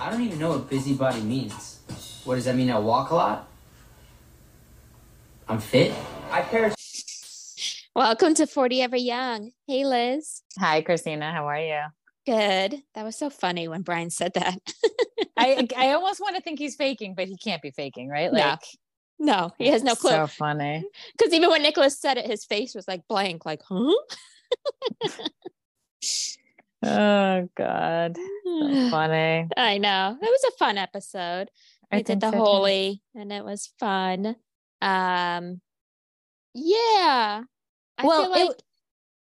I don't even know what busybody means. What does that mean? I walk a lot? I'm fit? I care. Welcome to 40 Ever Young. Hey, Liz. Hi, Christina. How are you? Good. That was so funny when Brian said that. I I almost want to think he's faking, but he can't be faking, right? No. no, he has no clue. So funny. Because even when Nicholas said it, his face was like blank, like, huh? Oh God. So funny. I know. It was a fun episode. I We did the so, too. Holi and it was fun. Um yeah. I well, feel like it,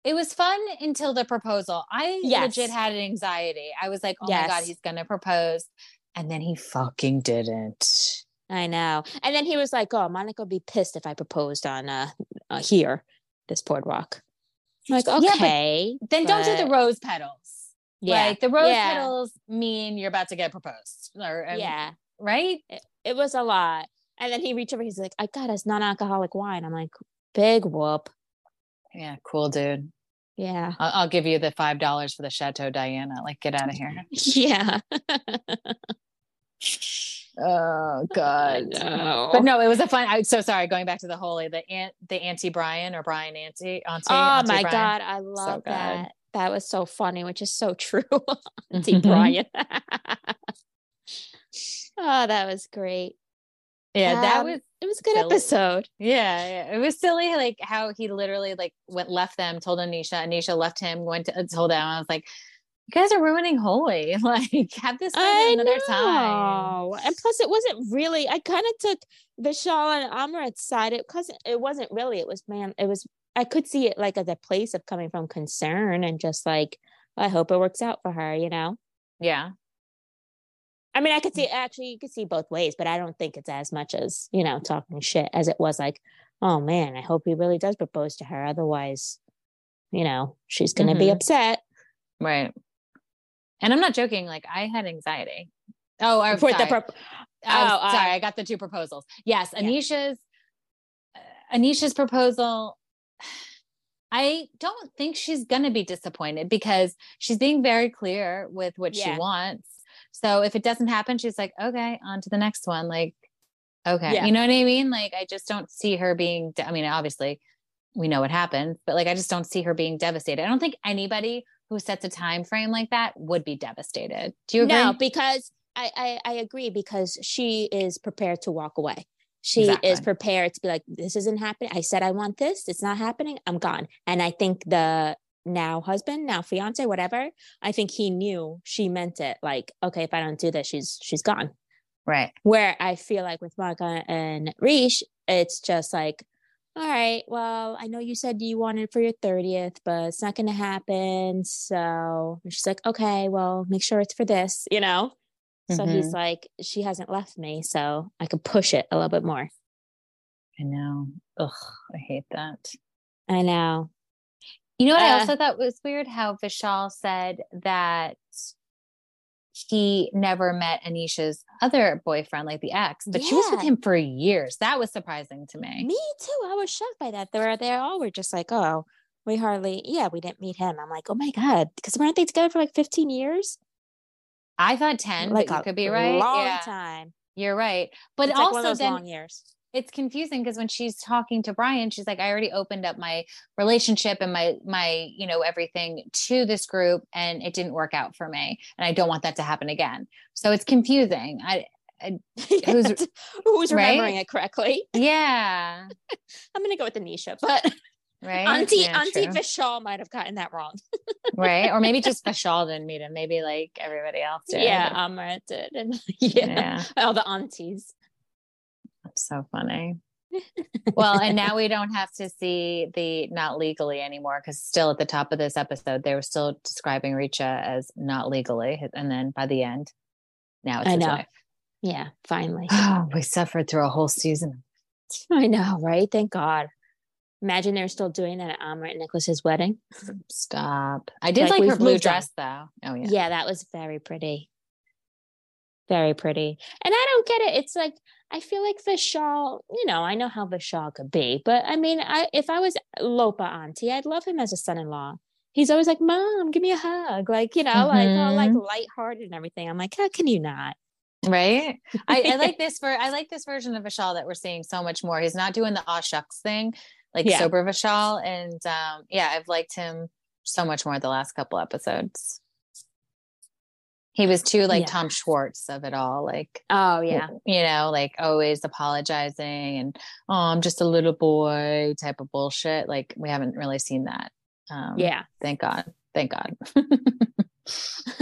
it was fun until the proposal. I Yes. legit had an anxiety. I was like, oh my God, he's gonna propose. And then he fucking didn't. I know. And then he was like, "Oh, Monica would be pissed if I proposed on uh, uh here, this boardwalk." I'm like, Yeah, but okay, Then don't do the rose petals. Yeah, Like the rose yeah, petals mean you're about to get proposed. Or yeah. right? It was a lot. And then he reached over. He's like, "I got us non-alcoholic wine." I'm like, "Big whoop." Yeah, cool dude. Yeah, I'll, I'll give you the five dollars for the Chateau Diana. Like, get out of here. yeah. Oh God. no. But no, it was a fun. I'm so sorry. Going back to the Holi, the aunt, the auntie Brian or Brian auntie, auntie. Oh auntie my Brian. god, I love good. that. That was so funny, which is so true. Auntie Mhm. Brian. oh, that was great. Yeah, that Um, was. It was a good silly. episode. Yeah, yeah, it was silly. Like how he literally like went left them, told Anisha, Anisha left him, went to told them. I was like, you guys are ruining Holi. Like, have this another time. know. And plus, it wasn't really. I kind of took Vishal and Amrit's side. It because it wasn't really. It was man. It was. I could see it like as a place of coming from concern and just like I hope it works out for her. You know. Yeah, I mean, I could Mm. see actually you could see both ways, but I don't think it's as much as you know talking shit as it was like, oh man, I hope he really does propose to her. Otherwise, you know, she's gonna be Mhm. upset. right. And I'm not joking. Like I had anxiety. Oh, I'm For sorry. the prop- I'm Oh, uh, sorry, I got the two proposals. Yes, Anisha's uh, Anisha's proposal. I don't think she's gonna be disappointed because she's being very clear with what Yeah. she wants. So if it doesn't happen, she's like, okay, on to the next one. Like, okay, Yeah. you know what I mean? Like, I just don't see her being. de- I mean, obviously, we know what happened, but like, I just don't see her being devastated. I don't think anybody who sets a time frame like that would be devastated. Do you agree? No, because I, I I agree because she is prepared to walk away. She Exactly. is prepared to be like, this isn't happening. I said I want this. It's not happening. I'm gone. And I think the now husband, now fiance, whatever, I think he knew she meant it. Like, okay, if I don't do this, she's she's gone. right. Where I feel like with Marga and Rish, it's just like, all right, well, I know you said you wanted for your 30th, but it's not going to happen. So and she's like, okay, well, make sure it's for this, you know? So he's like, she hasn't left me, so I could push it a little bit more. I know. Ugh, I hate that. I know. You know what I Uh, also thought was weird? How Vishal said that he never met Anisha's other boyfriend, like the ex, but she was with him for years. That was surprising to me. Me too. I was shocked by that. They were they all were just like, oh, we hardly, yeah, we didn't meet him. I'm like, oh my god, because weren't they together for like 15 years? I thought 10, like but you could be right. long yeah, time. you're right. But it's also those then long years. it's confusing because when she's talking to Brian, she's like, I already opened up my relationship and my my, you know, everything to this group and it didn't work out for me. And I don't want that to happen again. So it's confusing. I Who's- Who's right? remembering it correctly? yeah. I'm gonna go with Anisha, but Right. Auntie Yeah, Auntie true. Vishal might have gotten that wrong. right? Or maybe just Vishal didn't meet him. Maybe like everybody else did. Yeah, Amrit did, and yeah, Yeah. all the aunties. That's so funny. well, and now we don't have to see the not legally anymore because still at the top of this episode, they were still describing Richa as not legally. And then by the end, now it's I his know. wife. Yeah, finally. Oh, we suffered through a whole season. I know, right? Thank God. Imagine they're still doing that at Amrit and Nicholas's wedding. Stop. I did Like, like, her blue moved on. dress though. Oh yeah. Yeah. that was very pretty. Very pretty. And I don't get it. It's like I feel like Vishal, you know, I know how Vishal could be, but I mean, I if I was Lopa auntie, I'd love him as a son-in-law. he's always like, "Mom, give me a hug," like you know, like all like Mhm. lighthearted and everything. I'm like, how can you not? right I, I like this for i like this version of vishal that we're seeing so much more he's not doing the aw shucks thing like Yeah. sober vishal and um yeah i've liked him so much more the last couple episodes he was too like Yeah. tom schwartz of it all like Oh yeah, you know like always apologizing and oh i'm just a little boy type of bullshit like we haven't really seen that um yeah. thank god thank god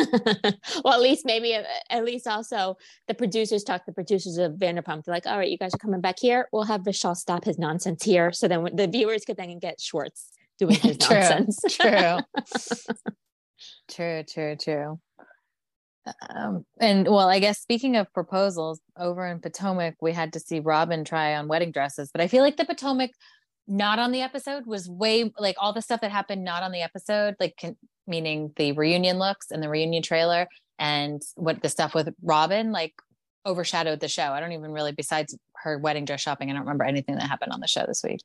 well, at least maybe uh, at least also the producers talk to the producers of Vanderpump. They're like, all right, you guys are coming back here. We'll have Vishal stop his nonsense here, so then the viewers could then get Schwartz doing his True, nonsense. true true true true um, and well i guess speaking of proposals over in potomac we had to see robin try on wedding dresses but i feel like the potomac not on the episode was way like all the stuff that happened not on the episode like con- meaning the reunion looks and the reunion trailer and what the stuff with robin like overshadowed the show i don't even really besides her wedding dress shopping i don't remember anything that happened on the show this week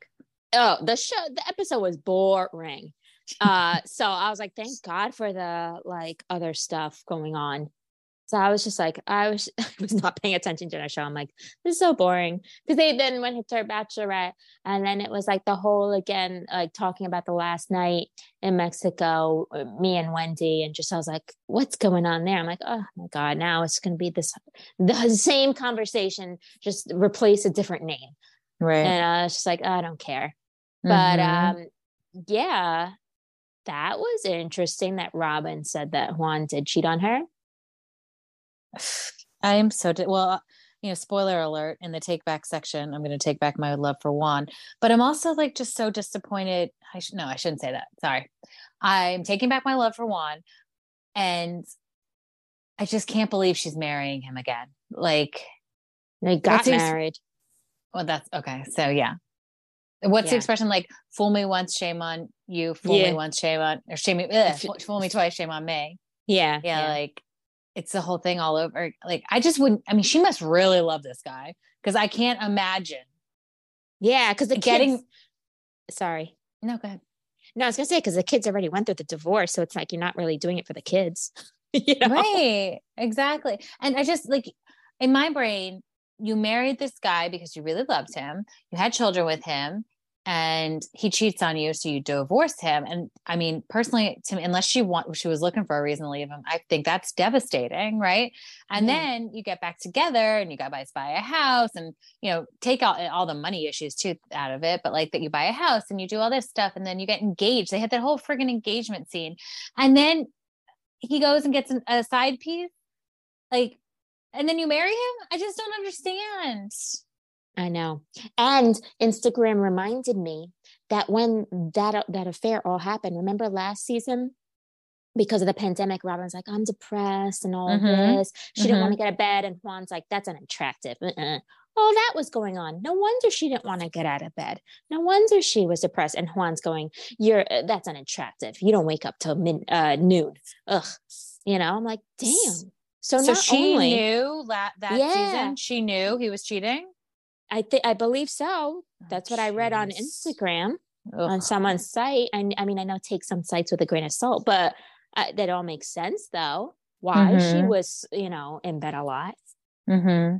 oh, the show, the episode was boring. Uh, so I was like, thank God for the like other stuff going on. So I was just like, I was, I was not paying attention to the show. I'm like, this is so boring because they then went to her bachelorette, and then it was like the whole again, like talking about the last night in Mexico, uh, me and Wendy, and just I was like, what's going on there? I'm like, oh my god, now it's gonna be this the same conversation, just replace a different name, right and I was just like, I don't care. But Mhm. um, yeah, that was interesting that Robin said that Juan did cheat on her. I am so di- well. You know, spoiler alert in the take back section. I'm going to take back my love for Juan, but I'm also like just so disappointed. I should no, I shouldn't say that. Sorry, I'm taking back my love for Juan, and I just can't believe she's marrying him again. Like, They got married. well, that's okay. So yeah, what's the expression like? Fool me once, shame on you. Fool Yeah. me once, shame on or shame me. Ugh, fool- fool me twice, shame on me. Yeah, yeah, like it's the whole thing all over like i just wouldn't i mean she must really love this guy because i can't imagine yeah, because the getting- kids. Sorry, no go ahead no, I was gonna say because the kids already went through the divorce, so it's like you're not really doing it for the kids. you know? right exactly and i just like in my brain you married this guy because you really loved him you had children with him and he cheats on you so you divorce him. And i mean personally to me unless she want she was looking for a reason to leave him i think that's devastating right? And Yeah. then you get back together and you guys buy a house and you know take out all the money issues too out of it but like that you buy a house and you do all this stuff and then you get engaged. They had that whole friggin' engagement scene. And then he goes and gets an, a side piece like and then you marry him? I just don't understand I know. And Instagram reminded me that when that that affair all happened, remember last season? Because of the pandemic, Robin's like, I'm depressed and all Mhm. this. She didn't want to get out of bed. And Juan's like, that's unattractive. Uh-uh. All that was going on. No wonder she didn't want to get out of bed. No wonder she was depressed. And Juan's going, "You're uh, that's unattractive. You don't wake up till mid uh, noon. Ugh." You know, I'm like, damn. So, so not she only knew that that Yeah. season she knew he was cheating I think I believe so. That's what I read on. Instagram. on someone's site. And I mean, I know take some sites with a grain of salt, but uh, that all makes sense though. Why she Mhm. was, you know, in bed a lot. Mm-hmm.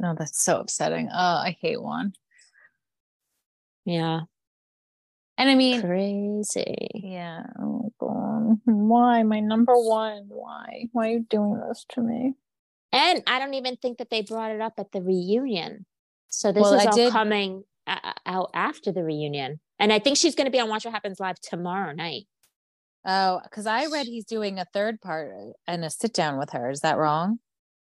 No, that's so upsetting. Oh, I hate Juan. Yeah, And I mean, crazy. yeah. Oh God. Why my number one? Why? Why are you doing this to me? And I don't even think that they brought it up at the reunion. So this Well, is I all did- coming uh, out after the reunion. And I think she's going to be on Watch What Happens Live tomorrow night. Oh, because I read he's doing a third part and a sit down with her. Is that wrong?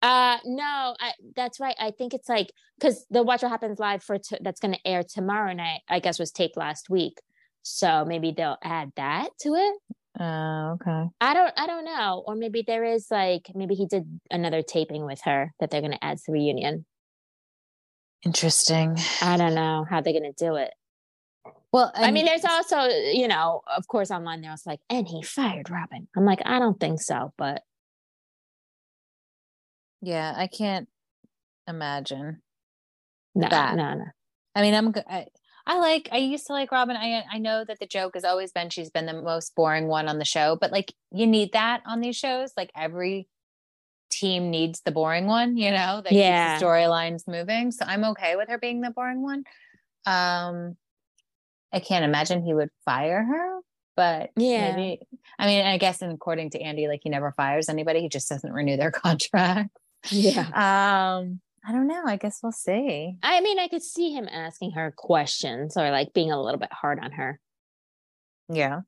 Uh no, I, that's right. I think it's like because the Watch What Happens Live for t- that's going to air tomorrow night. I guess was taped last week, so maybe they'll add that to it. Oh, okay. I don't I don't know. Or maybe there is like maybe he did another taping with her that they're gonna add to the reunion. Interesting. I don't know how they're gonna do it. Well, I mean, there's also, you know, of course online there was like, and he fired Robin. I'm like, I don't think so, but yeah, I can't imagine. no, That. no, no. I mean, I'm. I, I like I used to like Robin. I I know that the joke has always been she's been the most boring one on the show, but like you need that on these shows. Like every team needs the boring one, you know, that Yeah. keeps the storylines moving. So I'm okay with her being the boring one. Um I can't imagine he would fire her, but Yeah. maybe I mean, I guess and according to Andy, like he never fires anybody, he just doesn't renew their contract. Yeah. Um, I don't know. I guess we'll see. I mean, I could see him asking her questions or like being a little bit hard on her. Yeah.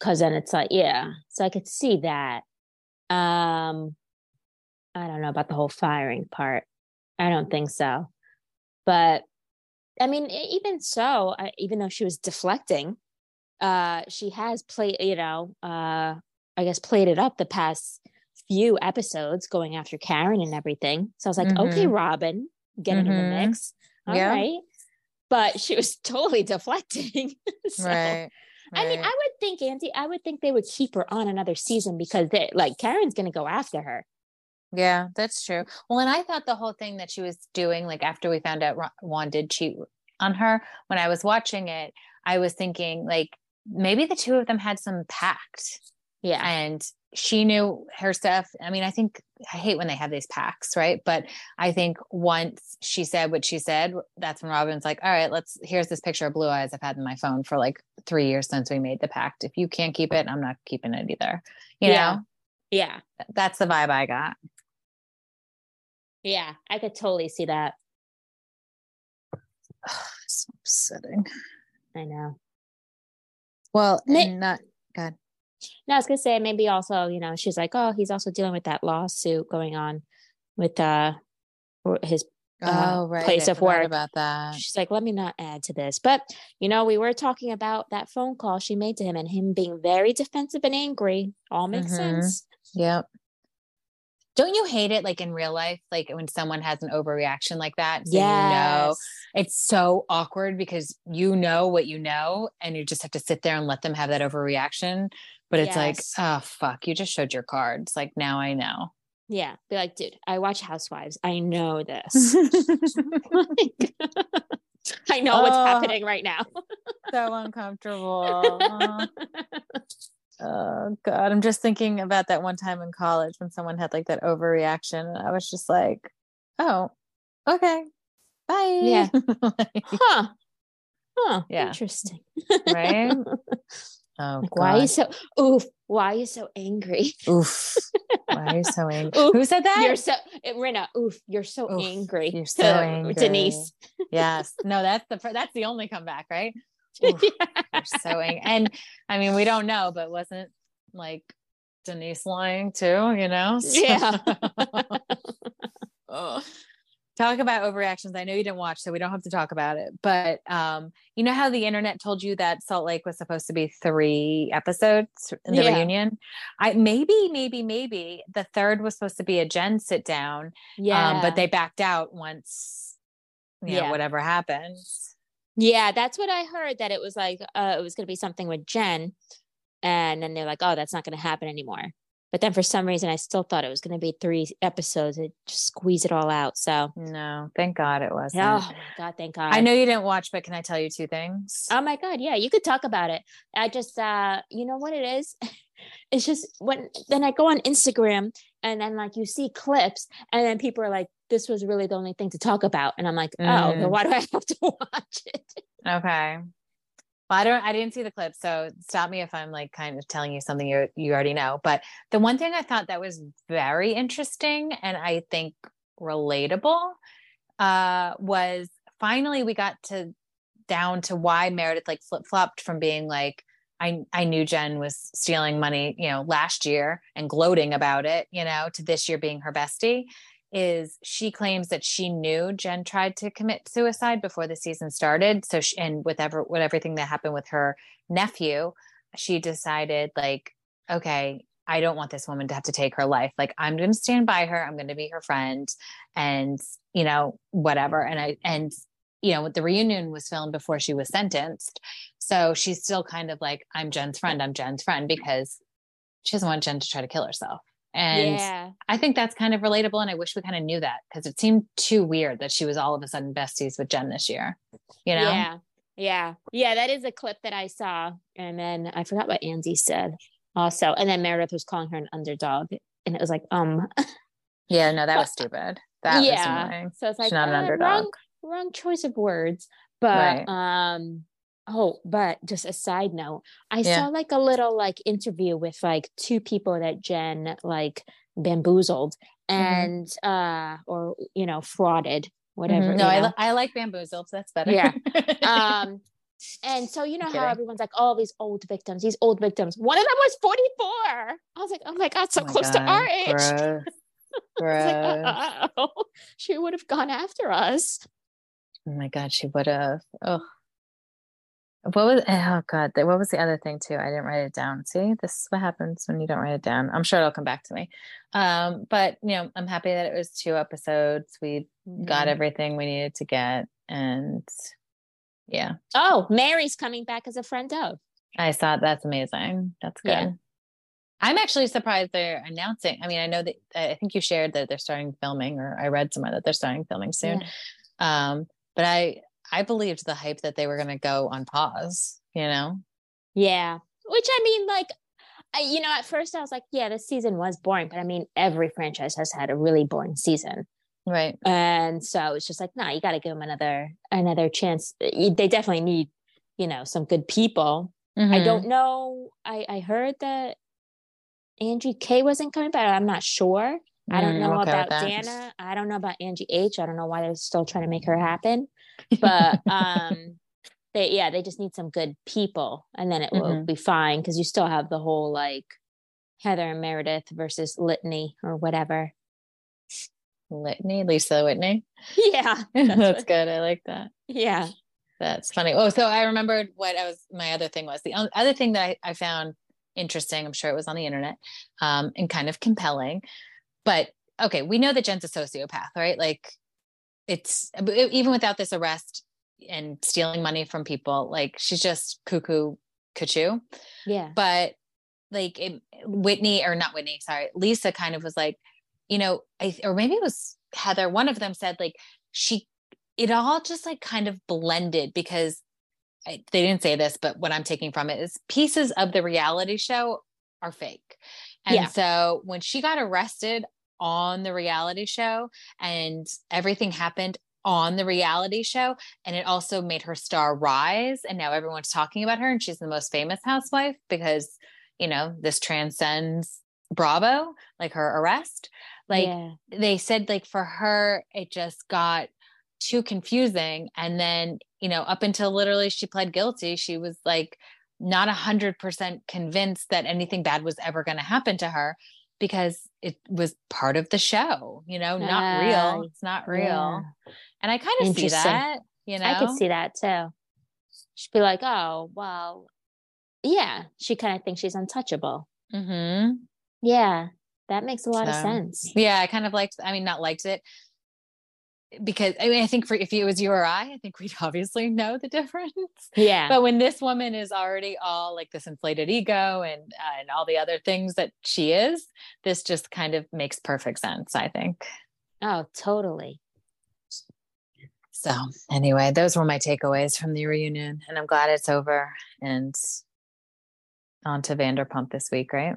Cause then it's like, yeah. So I could see that. Um I don't know about the whole firing part. I don't think so. But I mean, even so, I, even though she was deflecting, uh, she has played, you know, uh, I guess played it up the past few episodes going after Karen and everything. So I was like, okay, mm-hmm. Robin, get into the mm-hmm. mix. All right, Yeah. But she was totally deflecting. So, I mean, I would think, Auntie, I would think they would keep her on another season because they like Karen's gonna go after her. yeah, that's true. Well, and I thought the whole thing that she was doing, like after we found out Juan did cheat on her, when I was watching it, I was thinking like maybe the two of them had some pact Yeah. and she knew her stuff. I mean, I think I hate when they have these packs, right? But I think once she said what she said, that's when Robin's like, all right, let's here's this picture of blue eyes I've had in my phone for like three years since we made the pact. If you can't keep it, I'm not keeping it either. You Yeah. know, yeah. that's the vibe I got. Yeah. I could totally see that. so upsetting. I know. Well, and not good. No, I was gonna say maybe also, you know, she's like, oh, he's also dealing with that lawsuit going on with uh his uh, Oh, right. place I of work. about that. she's like, let me not add to this. But you know, we were talking about that phone call she made to him and him being very defensive and angry. All makes Mhm. sense. Yep. Don't you hate it like in real life, like when someone has an overreaction like that? So you know it's so awkward because you know what you know and you just have to sit there and let them have that overreaction. But it's like, oh fuck, you just showed your cards. Like now I know. Yeah. Be like, dude, I watch Housewives. I know this. Like, I know what's Oh. happening right now. so uncomfortable. oh god. I'm just thinking about that one time in college when someone had like that overreaction and I was just like, oh, okay. Bye. Yeah. Like, huh. Huh. Yeah. Interesting. right? Oh Like, why are you so oof? Why are you so angry? Oof. Why are you so angry? Oof. Who said that? You're so eh, Rinna. Oof, you're so Oof, angry. you're so angry. Denise. yes. No, that's the that's the only comeback, right? Oof, You're so angry. And I mean, we don't know, but wasn't like Denise lying too, you know? So- Yeah. Ugh. Talk about overreactions. I know you didn't watch, so we don't have to talk about it. But um, you know how the internet told you that Salt Lake was supposed to be three episodes in the Yeah. reunion? I maybe, maybe, maybe the third was supposed to be a Jen sit down. yeah. Um, but they backed out once you know, Yeah. whatever happens. Yeah, that's what I heard. That it was like uh, it was going to be something with Jen, and then they're like, "Oh, that's not going to happen anymore." But then for some reason, I still thought it was going to be three episodes. It just squeeze it all out. So, No, thank God it wasn't. oh my god, thank God. I know you didn't watch, but can I tell you two things? Oh my god, yeah, you could talk about it. I just uh you know what it is? It's just when then I go on Instagram and then like you see clips and then people are like, this was really the only thing to talk about. And I'm like, oh, Mm. why do I have to watch it? Okay. Well, I don't I didn't see the clip, so stop me if I'm like kind of telling you something you you already know. But the one thing I thought that was very interesting and I think relatable uh was finally we got to down to why Meredith like flip-flopped from being like I I knew Jen was stealing money, you know, last year and gloating about it, you know, to this year being her bestie is she claims that she knew Jen tried to commit suicide before the season started. So, she, and with ever, with everything that happened with her nephew, she decided like, okay, I don't want this woman to have to take her life. Like, I'm going to stand by her. I'm going to be her friend, and you know, whatever. And I and you know, the reunion was filmed before she was sentenced, so she's still kind of like, I'm Jen's friend. I'm Jen's friend because she doesn't want Jen to try to kill herself. And yeah. I think that's kind of relatable. And I wish we kind of knew that because it seemed too weird that she was all of a sudden besties with Jen this year. You know? Yeah. Yeah. Yeah. That is a clip that I saw. And then I forgot what Andy said also. And then Meredith was calling her an underdog. And it was like, um, Yeah, no, that was stupid. That was annoying. So it's like She's not an uh, underdog. Wrong, wrong choice of words. But Right. um oh, but just a side note, I Yeah. saw like a little like interview with like two people that Jen like bamboozled Mm-hmm. and uh or you know frauded, whatever. Mhm. No, I, li- I like bamboozled. So that's better. Yeah. um and so you know how everyone's like all these old victims these old victims one of them was 44 i was like oh my god so Oh my close to our age. I like, she would have gone after us Oh my God, she would have. Oh, what was? Oh God, what was the other thing too? I didn't write it down. See, this is what happens when you don't write it down. I'm sure it'll come back to me. Um, but you know, I'm happy that it was two episodes. We got Mhm. everything we needed to get, and yeah, oh mary's coming back as a friend of I saw that's amazing. That's good. Yeah. I'm actually surprised they're announcing. I mean, I know that I think you shared that they're starting filming, or I read somewhere that they're starting filming soon. Yeah. Um, but I I believed the hype that they were going to go on pause. You know, yeah which i mean like I, you know at first i was like yeah this season was boring but i mean every franchise has had a really boring season right? and so it's just like no you got to give them another another chance they definitely need you know some good people I Mhm. don't know. I I heard that Angie K wasn't coming back. I'm not sure. I don't Mm, know okay about. Dana. I don't know about Angie H. I don't know why they're still trying to make her happen. But um they yeah, they just need some good people and then it will Mhm. be fine because you still have the whole like Heather and Meredith versus Litany or whatever. Litany, Lisa Whitney. Yeah. That's, That's what- good. I like that. yeah. That's funny. Oh, so I remembered what I was. My other thing was the other thing that I, I found interesting. I'm sure it was on the internet, um, and kind of compelling. But okay, we know that Jen's a sociopath, right? Like, it's even without this arrest and stealing money from people, like she's just cuckoo, cuckoo. Yeah. but like it, Whitney or not Whitney, sorry, Lisa kind of was like, you know, I or maybe it was Heather. One of them said like she, it all just like kind of blended because I, they didn't say this, but what I'm taking from it is pieces of the reality show are fake, and Yeah. so when she got arrested on the reality show and everything happened on the reality show. And it also made her star rise. And now everyone's talking about her and she's the most famous housewife because you know this transcends bravo like her arrest. Like yeah. they said like for her it just got too confusing. And then you know up until literally she pled guilty she was like not a hundred percent convinced that anything bad was ever going to happen to her because it was part of the show you know not real it's not real yeah. and i kind of see that you know I could see that too. She'd be like, oh, well, yeah, she kind of thinks she's untouchable. hmm Yeah, that makes a lot of sense. yeah i kind of liked i mean not liked it because i mean i think for if it was you or i i think we'd obviously know the difference Yeah. but when this woman is already all like this inflated ego and uh, and all the other things that she is this just kind of makes perfect sense i think oh, totally. so anyway those were my takeaways from the reunion and i'm glad it's over and on to vanderpump this week right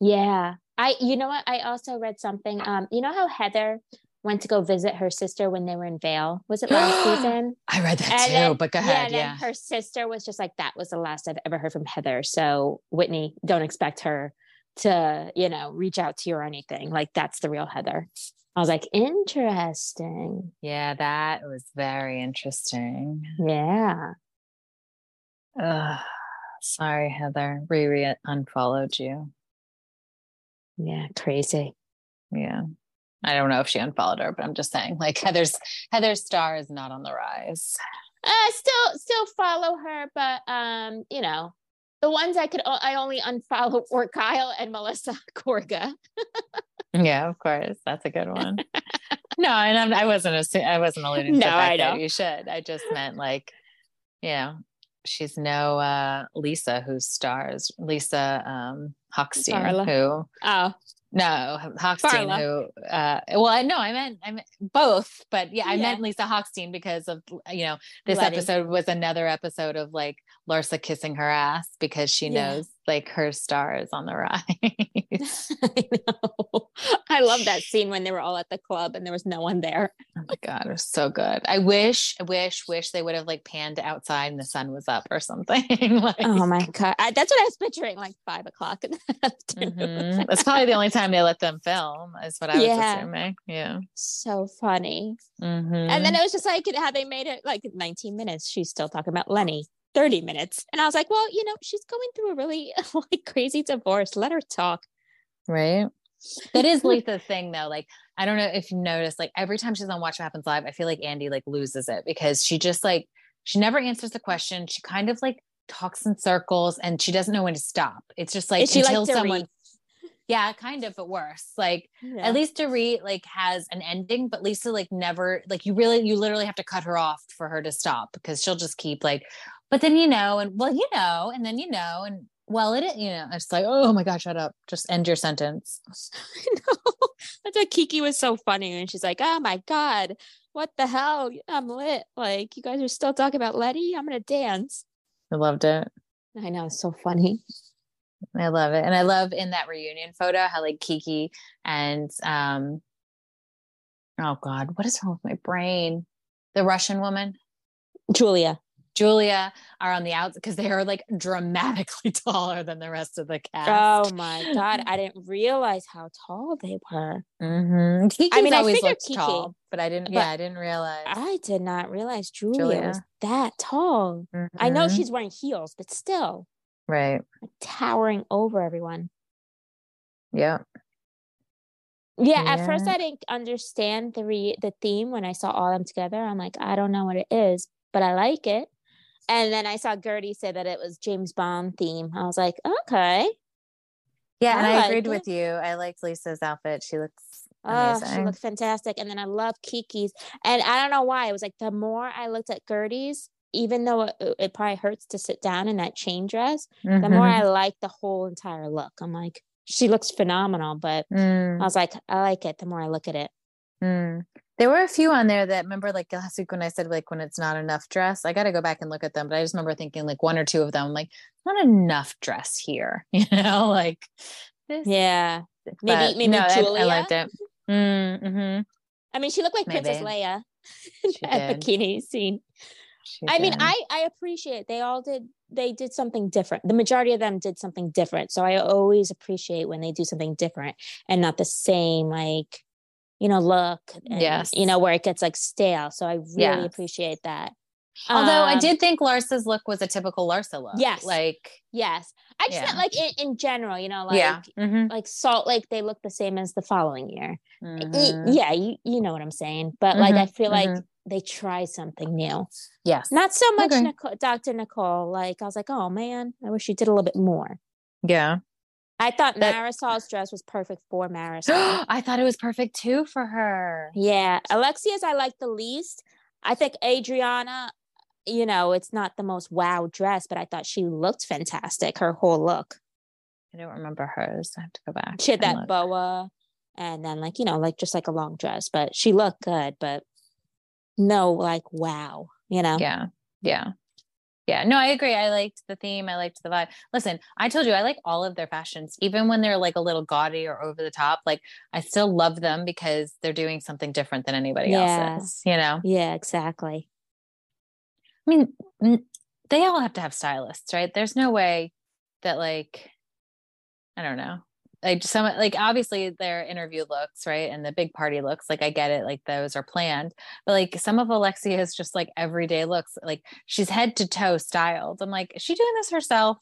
Yeah. I you know what? I also read something. Um, you know how Heather went to go visit her sister when they were in Vail? Was it last season? i read that And too then- but go Yeah, ahead and yeah, then her sister was just like, that was the last I've ever heard from Heather. So Whitney, don't expect her to, you know, reach out to you or anything. Like that's the real Heather. I was like, interesting. yeah that was very interesting Yeah. Ugh. sorry heather riri unfollowed you Yeah. Crazy. Yeah. I don't know if she unfollowed her, but I'm just saying, like Heather's Heather's star is not on the rise. Uh still still follow her, but um, you know, the ones I could I only unfollow were Kyle and Melissa Gorga. Yeah, of course. That's a good one. no, and I'm, I wasn't assu- I wasn't alluding to No, I that know. you should. I just meant like, you know, she's no uh Lisa who stars Lisa um Hochstein who Oh, No, Hochstein, who, uh, well, I know I meant, I meant both, but yeah, I Yeah. meant Lisa Hochstein because of, you know, this Letty. episode was another episode of like Larsa kissing her ass because she Yeah. knows like her star is on the rise. I know. I love that scene when they were all at the club and there was no one there. oh my God, it was so good. I wish, I wish, wish they would have like panned outside and the sun was up or something. like, Oh my god, I, that's what I was picturing, like five o'clock in the afternoon. mhm. That's probably the only time they let them film, is what I was Yeah. assuming. Yeah. So funny. Mhm. And then it was just like how they made it like 19 minutes. She's still talking about Lenny. 30 minutes. And I was like, well, you know, she's going through a really like crazy divorce. Let her talk. Right. That is Lisa's thing though. Like, I don't know if you noticed, like every time she's on Watch What Happens Live, I feel like Andy like loses it because she just like she never answers the question. She kind of like talks in circles and she doesn't know when to stop. It's just like Is she like until Dorit? someone yeah, kind of, but worse. Like Yeah. at least Dorit like has an ending, but Lisa like never like you really you literally have to cut her off for her to stop because she'll just keep like, but then you know, and well, you know, and then you know, and well, it you know, it's like, oh my god, shut up. Just end your sentence. I know. That's why Kiki was so funny. And she's like, oh my God, what the hell? I'm lit. Like, you guys are still talking about Lenny? I'm going to dance. I loved it. I know. It's so funny. I love it. And I love in that reunion photo how like Kiki and um oh god, what is wrong with my brain? The Russian woman, Julia. Julia, are on the outs because they are like dramatically taller than the rest of the cast. Oh my God. I didn't realize how tall they were. Mm-hmm. I mean, I always figured looked Kiki, tall, but I didn't. but yeah, I didn't realize. I did not realize Julia, Julia. was that tall. I know Mhm. she's wearing heels, but still right. towering over everyone. Yeah. Yeah, at first I didn't understand the re- the theme when I saw all them together. I'm like, I don't know what it is, but I like it. And then I saw Guerdy say that it was James Bond theme. I was like, okay. Yeah, and I I, agreed it. with you. I liked Lisa's outfit. She looks Oh, she looked fantastic. And then I love Kiki's. And I don't know why. It was like the more I looked at Guerdy's, even though it, it probably hurts to sit down in that chain dress, the more Mhm. I like the whole entire look. I'm like, she looks phenomenal. But Mm. I was like, I like it the more I look at it. Mm. There were a few on there that remember like last week when I said like when it's not enough dress. I got to go back and look at them, but I just remember thinking like one or two of them like not enough dress here, you know, like this. Yeah. Maybe but maybe no, I- I, liked it. Mm, hmm I mean, she looked like Princess Leia did. bikini scene. She I mean. I I appreciate they all did they did something different. The majority of them did something different. So I always appreciate when they do something different and not the same like you know look. And, Yes. You know where it gets like stale. So I really Yes. appreciate that. Although I Um, did think Larsa's look was a typical Larsa look. Yes. Like Yes, I just Yeah. meant like in, in general. You know, like yeah. Mm-hmm. like Salt Lake, they look the same as the following year. Mhm. Yeah, you you know what I'm saying. But like I feel like mhm. they try something new. Yes. Not so much Okay. Nicole, Dr. Nicole. Like I was like, oh man, I wish she did a little bit more. Yeah. I thought That- Marisol's dress was perfect for Marisol. I thought it was perfect too for her. yeah, Alexia's I like the least. I think Adriana, you know, it's not the most wow dress, but I thought she looked fantastic. Her whole look. I don't remember hers. I have to go back. She had that look. boa, and then like you know, like just like a long dress, but she looked good. But no, like wow, you know. Yeah. Yeah. Yeah. No, I agree. I liked the theme. I liked the vibe. Listen, I told you I like all of their fashions, even when they're like a little gaudy or over the top. Like I still love them because they're doing something different than anybody Yeah. else's, you know? Yeah, exactly. I mean, they all have to have stylists, right? There's no way that like, I don't know. Like some like obviously their interview looks, right? And the big party looks, like I get it, like those are planned. But like some of Alexia's just like everyday looks, like she's head to toe styled. I'm like, is she doing this herself?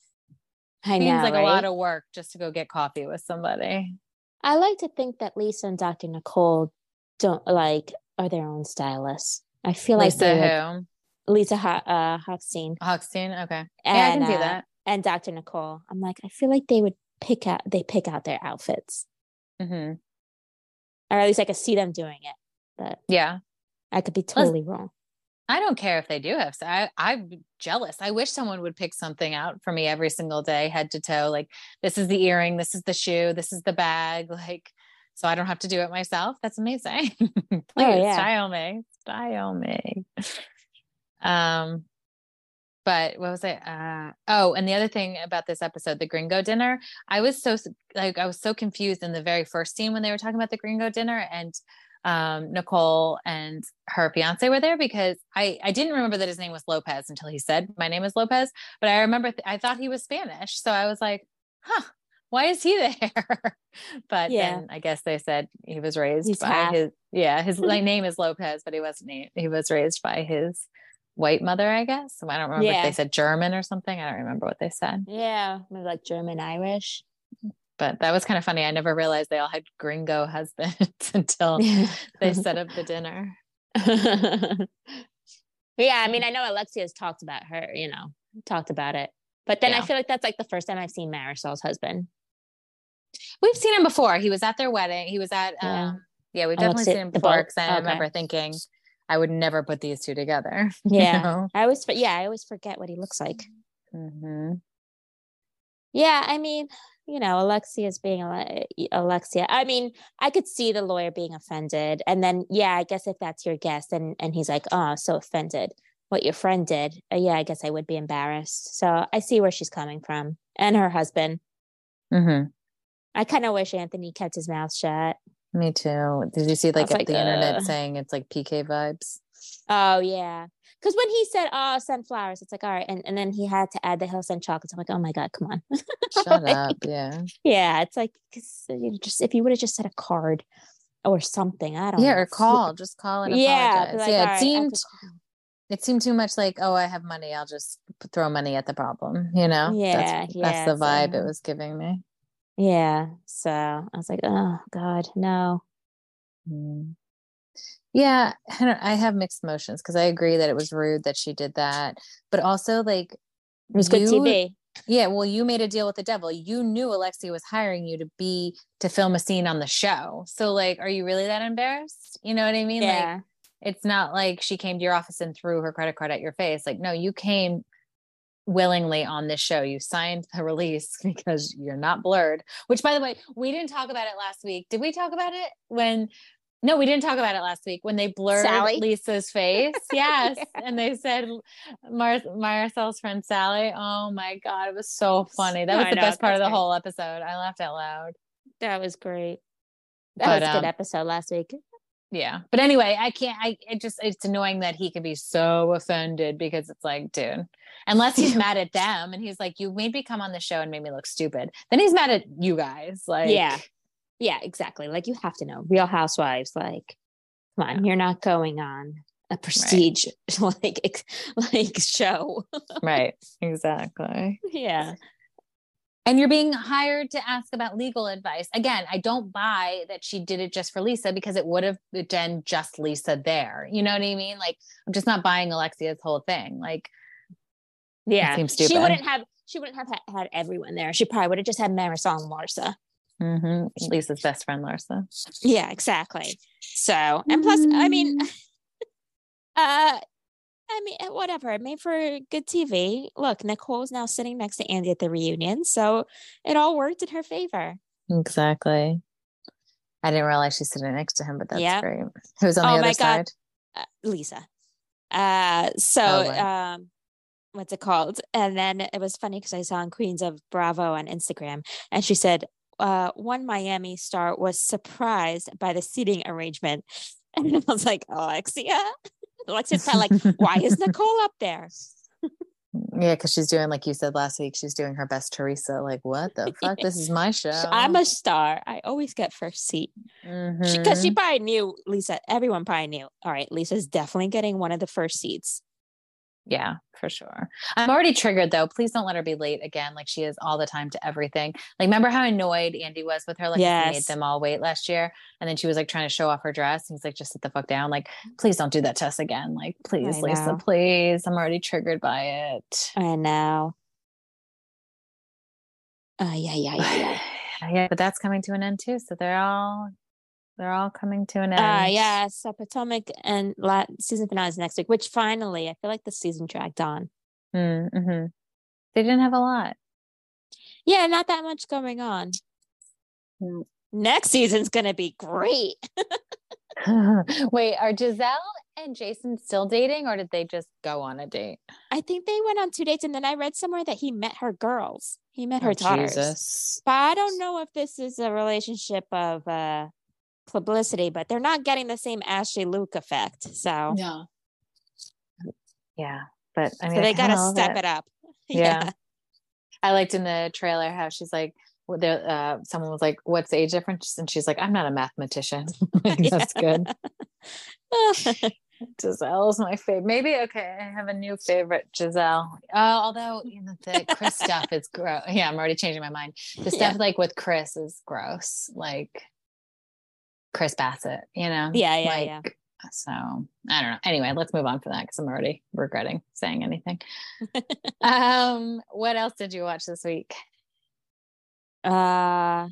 I Seems know, like a lot of work just to go get coffee with somebody. I like to think that Lisa and Dr. Nicole don't like are their own stylists. I feel like Lisa would- who? Lisa Ho- uh, Hochstein Hochstein. Okay. and yeah, I can see uh, that. and Dr. Nicole. I'm like, I feel like they would pick out they pick out their outfits, hmm or at least I could see them doing it. But Yeah. I could be totally wrong. I don't care if they do have. I I'm jealous. I wish someone would pick something out for me every single day, head to toe. Like this is the earring, this is the shoe, this is the bag. Like so I don't have to do it myself. That's amazing. Please Oh, yeah. style me, style me. Um, but what was it? Uh, oh, and the other thing about this episode, the Gringo dinner, I was so like I was so confused in the very first scene when they were talking about the Gringo dinner and um Nicole and her fiance were there because I I didn't remember that his name was Lopez until he said my name is Lopez, but I remember th- I thought he was Spanish, so I was like, huh, why is he there? but Yeah. then I guess they said he was raised He's by half. his yeah his like name is Lopez, but he wasn't he, he was raised by his white mother, I guess. I don't remember if they said German or something. I don't remember what they said, Yeah, maybe like German Irish. but that was kind of funny. I never realized they all had gringo husbands until they set up the dinner. yeah, I mean, I know Alexia's talked about her, you know, talked about it. But then I feel like that's like the first time I've seen Marisol's husband. We've seen him before. He was at their wedding. He was at Yeah. um yeah, we've definitely seen him before because I Okay. remember thinking I would never put these two together. you Yeah. know? I always, yeah, I always forget what he looks like. Mm-hmm. Yeah, I mean, you know, Alexia's being Ale- Alexia. I mean, I could see the lawyer being offended, and then yeah, I guess if that's your guest, and and he's like, oh, so offended what your friend did. Uh, yeah, I guess I would be embarrassed. So I see where she's coming from, and her husband. Mm-hmm. I kind of wish Anthony kept his mouth shut. Me too. Did you see like, like, the internet uh. saying it's like PK vibes? Oh yeah. Because when he said, "Oh, send flowers," it's like, all right, and, and then he had to add the he'll send chocolates. I'm like, oh my god, come on. Shut Like, up. Yeah. Yeah, it's like 'cause you just if you would have just said a card or something, I don't Yeah, know. or call. Just call and Yeah, like, yeah, it right, seemed it seemed too much like, oh, I have money, I'll just throw money at the problem. You know? Yeah, That's, yeah, that's the vibe it was giving me. Yeah. So I was like, oh God, no. Mm. Yeah, I, have mixed emotions because I agree that it was rude that she did that, but also like It was good TV. Yeah, well, you made a deal with the devil. You knew Alexia was hiring you to be to film a scene on the show. So, like, are you really that embarrassed? You know what I mean? Like, Yeah. it's not like she came to your office and threw her credit card at your face. Like, no, you came willingly on this show. You signed the release because you're not blurred. Which, by the way, we didn't talk about it last week. Did we talk about it when? No, we didn't talk about it last week when they blurred Sally? Lisa's face. Yes, Yeah. and they said Mar- Marcel's friend Sally. Oh my god, it was so funny. That was I the know, best part of the great. whole episode. I laughed out loud. That was great. That But, was a good um, episode last week. Yeah. But anyway, I can't I it just it's annoying that he can be so offended because it's like, dude, unless he's mad at them and he's like, You made me come on the show and made me look stupid. Then he's mad at you guys. Like yeah. Yeah, exactly. Like you have to know. Real Housewives, like, come on, you're not going on a prestige like ex- like show. Right. Exactly. yeah. And you're being hired to ask about legal advice. Again, I don't buy that she did it just for Lisa because it would have been just Lisa there. You know what I mean? Like, I'm just not buying Alexia's whole thing. Like, Yeah. seems She wouldn't have she wouldn't have had, had everyone there. She probably would have just had Marisol and Larsa. mhm, Lisa's best friend, Larsa. Yeah, exactly. So, and plus, I mean, uh, I mean, whatever. It made for good TV. Look, Nicole's now sitting next to Andy at the reunion, so it all worked in her favor. Exactly. I didn't realize she's sitting next to him, but that's Yep. great. Who's on Oh the other my God. side? Uh, Lisa. Uh, so, Oh, um, what's it called? And then it was funny because I saw on Queens of Bravo on Instagram, and she said, uh, one Miami star was surprised by the seating arrangement. And I was like, Alexia? Alexia's kind of like, why is Nicole up there? Yeah, because she's doing like you said last week. She's doing her best Teresa. Like, what the fuck? This is my show. I'm a star. I always get first seat. Because she, 'cause she probably knew Lisa, everyone probably knew, all right, Lisa's definitely getting one of the first seats. Yeah, for sure. I'm already triggered though. Please don't let her be late again, like she is all the time to everything. Like, remember how annoyed Andy was with her? Like, he made them all wait last year, and then she was like trying to show off her dress. And he's like, "Just sit the fuck down." Like, please don't do that to us again. Like, please, Lisa, please. I'm already triggered by it. I know. Uh, yeah, yeah, yeah, yeah. yeah, but that's coming to an end too. So they're all They're all coming to an end. Uh yeah, so Potomac and la- season finale is next week, which finally I feel like the season dragged on. Mm-hmm. They didn't have a lot. Yeah, not that much going on. Mm. Next season's gonna be great. Wait, are Gizelle and Jason still dating or did they just go on a date? I think they went on two dates, and then I read somewhere that he met her girls. He met her Oh, daughters. Jesus. But I don't know if this is a relationship of uh publicity, but they're not getting the same Ashley Luke effect. So, No. Yeah. But I mean, so they gotta step it. it up. Yeah. I liked in the trailer how she's like, well, there, uh, someone was like, "What's the age difference?" And she's like, "I'm not a mathematician." That's good. Gizelle's my favorite. Maybe okay. I have a new favorite, Gizelle. Uh, although you know, the Chris stuff is gross. Yeah, I'm already changing my mind. The stuff Yeah. like with Chris is gross. Like Chris Bassett, you know. Yeah, yeah, yeah. Like, So I don't know. Anyway, let's move on from that because I'm already regretting saying anything. um, what else did you watch this week? Uh,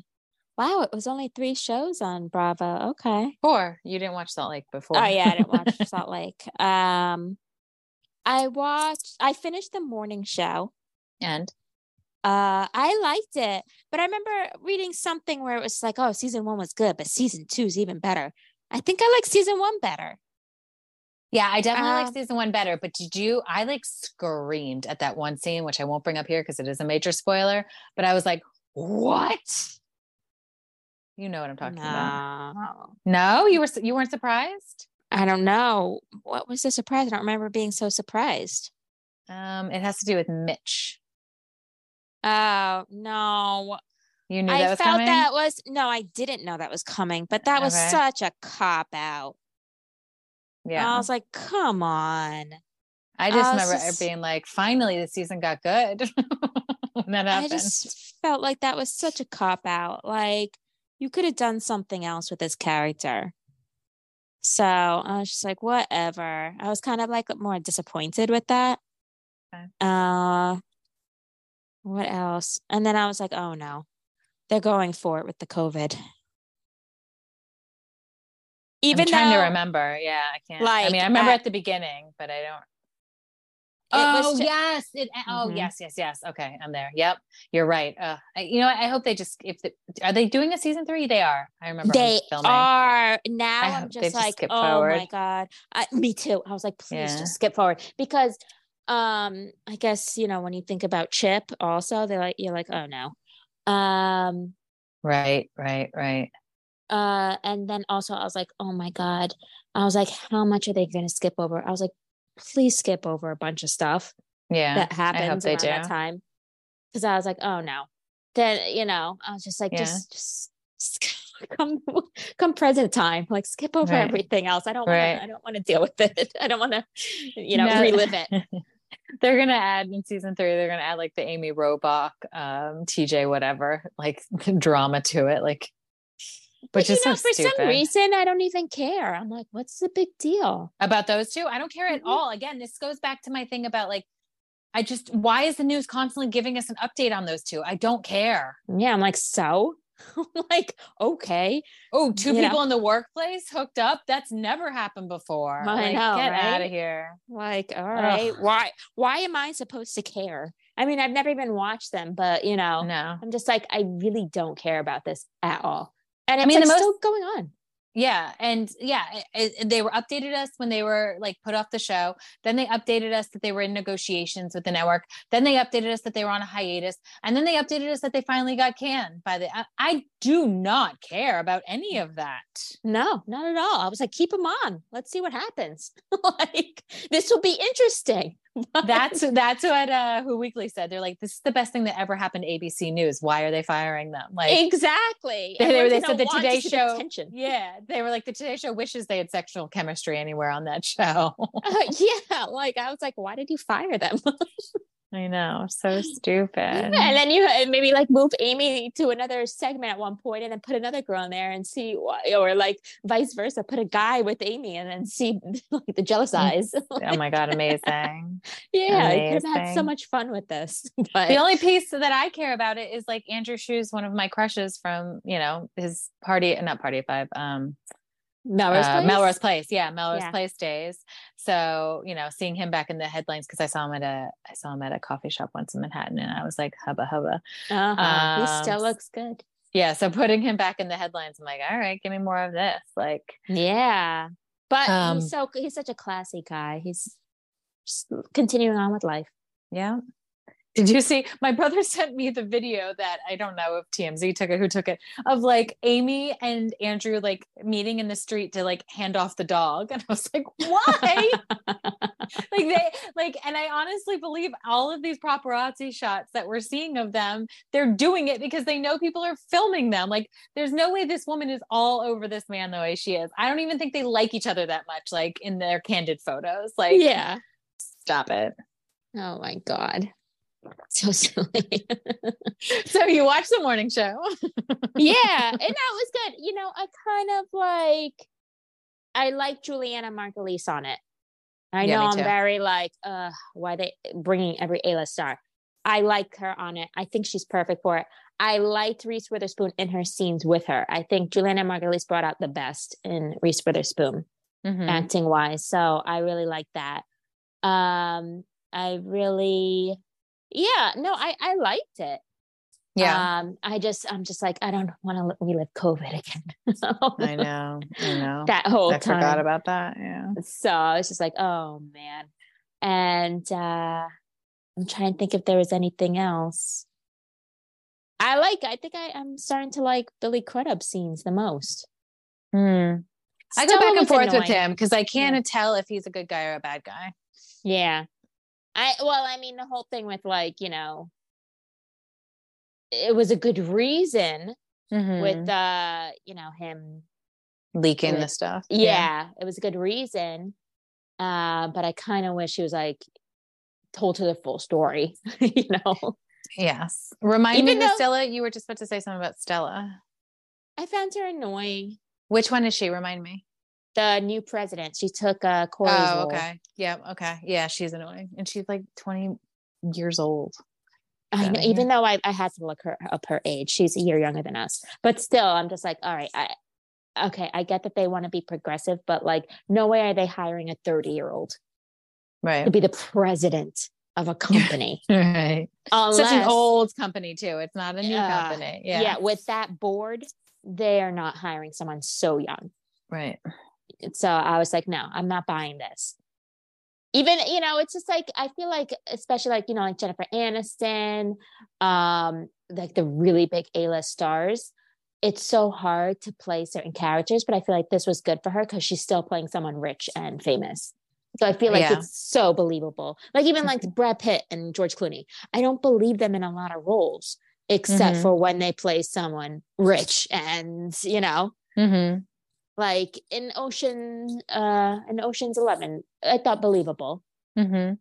wow, it was only three shows on Bravo. Okay. Four. You didn't watch Salt Lake before. Oh yeah, I didn't watch Salt Lake. Um, I watched. I finished the morning show. and Uh, I liked it, but I remember reading something where it was like, "Oh, season one was good, but season two is even better." I think I like season one better. yeah, I definitely Uh, like season one better. But did you? I like screamed at that one scene, which I won't bring up here because it is a major spoiler. But I was like, "What?" You know what I'm talking about? No, No, you were you weren't surprised. I don't know. What was the surprise? I don't remember being so surprised. Um, it has to do with Mitch. Oh no, You knew I that was felt coming. that was no, I didn't know that was coming, but that was Okay. such a cop out. yeah, I was like, come on. I just I remember just- being like, finally, the season got good. that I happened. just felt like that was such a cop out. Like you could have done something else with this character. So I was just like, whatever. I was kind of like more disappointed with that. Okay. Uh what else? And then I was like, oh no, they're going for it with the COVID. Even I'm trying though to remember. Yeah, I can't. Like, I mean, I remember uh, at the beginning, but I don't. Oh ju- yes, it. Oh Mhm. yes, yes, yes. Okay, I'm there. Yep, you're right. Uh, I, you know. I hope they just if the, are they doing a season three? They are. I remember they filming. are now. I I'm just just like, skip oh my god, I, me too. I was like, please Yeah. just skip forward because, um, I guess you know when you think about Chip, also they're like, you're like, oh no, um, Right, right, right. uh, and then also I was like, oh my god, I was like, how much are they going to skip over? I was like, please skip over a bunch of stuff Yeah, that happens around that time because I was like, oh no, then you know, I was just like, Yeah. just just. Come, come present time. Like skip over Right. everything else. I don't want Right. to. I don't want to deal with it. I don't want to, you know, No. relive it. they're gonna add in season three. They're gonna add like the Amy Robach, um, TJ, whatever, like drama to it. Like, But know, so for stupid. some reason, I don't even care. I'm like, what's the big deal? about those two. I don't care at Mhm. all. Again, this goes back to my thing about like, I just why is the news constantly giving us an update on those two? I don't care. Yeah, I'm like, so, like, okay, Oh, two You know? people in the workplace hooked up. That's never happened before. I like, know, get right? out of here. like, all right, why, why am I supposed to care? I mean, I've never even watched them, but you know, No. I'm just like, I really don't care about this at all. And I mean, like the most- still going on. Yeah, and yeah, it, it- they were updated us when they were like put off the show. Then they updated us that they were in negotiations with the network. Then they updated us that they were on a hiatus, and then they updated us that they finally got canned by the. I, I do not care about any of that. No, not at all. I was like, keep them on. Let's see what happens. like, this will be interesting. That's that's what uh Who Weekly said. They're like, this is the best thing that ever happened to ABC News. Why are they firing them? Like, exactly. They- they- they said the Today just Show- yeah, they were like, the Today Show wishes they had sexual chemistry anywhere on that show. Uh, yeah, like I was like, why did you fire them? I know, so stupid. and then you uh, maybe like move Amy to another segment at one point and then put another girl in there and see why, or like vice versa, put a guy with Amy and then see like the jealous Mm. eyes. oh my god, amazing! yeah, you could have had so much fun with this. But The only piece that I care about it is like Andrew Shue, one of my crushes from you know his party, not party five, um, Melrose uh, Place? Melrose Place. Yeah, Melrose Yeah. Place days. So you know, seeing him back in the headlines because I saw him at a I saw him at a coffee shop once in Manhattan, and I was like, hubba hubba. Uh-huh. he still Um, looks good. Yeah, so putting him back in the headlines, I'm like, all right, give me more of this. Like, Yeah. But Um, he's so he's such a classy guy. He's continuing on with life. Yeah. Did you see? My brother sent me the video that I don't know if TMZ took it, who took it, of like Amy and Andrew like meeting in the street to like hand off the dog. And I was like, why? like they like, and I honestly believe all of these paparazzi shots that we're seeing of them, they're doing it because they know people are filming them. Like, there's no way this woman is all over this man the way she is. I don't even think they like each other that much, like in their candid photos. Like, yeah. stop it. Oh my god. So silly. So you watch the morning show. yeah, and that was good. You know, I kind of like I like Julianna Margulies on it. I Yeah, know I'm very like, uh, why they bringing every A-list star. I like her on it. I think she's perfect for it. I liked Reese Witherspoon in her scenes with her. I think Julianna Margulies brought out the best in Reese Witherspoon Mhm. acting wise. So I really like that. Um, I really, yeah, no, I I liked it. Yeah, Um, I just, I'm just like, I don't want to relive COVID again. I know. I know. that whole I time. forgot about that. Yeah. so I was just like, oh man. And uh I'm trying to think if there was anything else. I like, I think I, I'm starting to like Billy Crudup scenes the most. Hmm. I go back and forth with him because I can't Yeah. tell if he's a good guy or a bad guy. Yeah. I well, I mean the whole thing with like, you know, it was a good reason with uh, you know, him leaking with- the stuff. yeah, it was a good reason. Uh, but I kind of wish he was like told to the full story, you know. Yes. Remind Even me though- Stella. You were just about to say something about Stella. I found her annoying. Which one is she? Remind me. The new president, she took uh Corey's oh, role. okay. Yeah. Okay. Yeah. She's annoying. And she's like 20 years old. I know, even though I, I had to look her up her age, she's a year younger than us. But still, I'm just like, all right, I okay, I get that they want to be progressive, but like, no way are they hiring a 30 year old Right. to be the president of a company. Right. Unless, Such an old company, too. It's not a new Yeah. company. yeah. Yeah. with that board, they are not hiring someone so young. Right. So I was like, no, I'm not buying this. Even, you know, it's just like I feel like, especially like, you know, like Jennifer Aniston, um, like the really big A-list stars, it's so hard to play certain characters, but I feel like this was good for her because she's still playing someone rich and famous. So I feel like Yeah. it's so believable. Like even like Brad Pitt and George Clooney, I don't believe them in a lot of roles except Mhm. for when they play someone rich and you know Mm-hmm. Like in ocean uh in oceans 11 i thought believable Mm-hmm.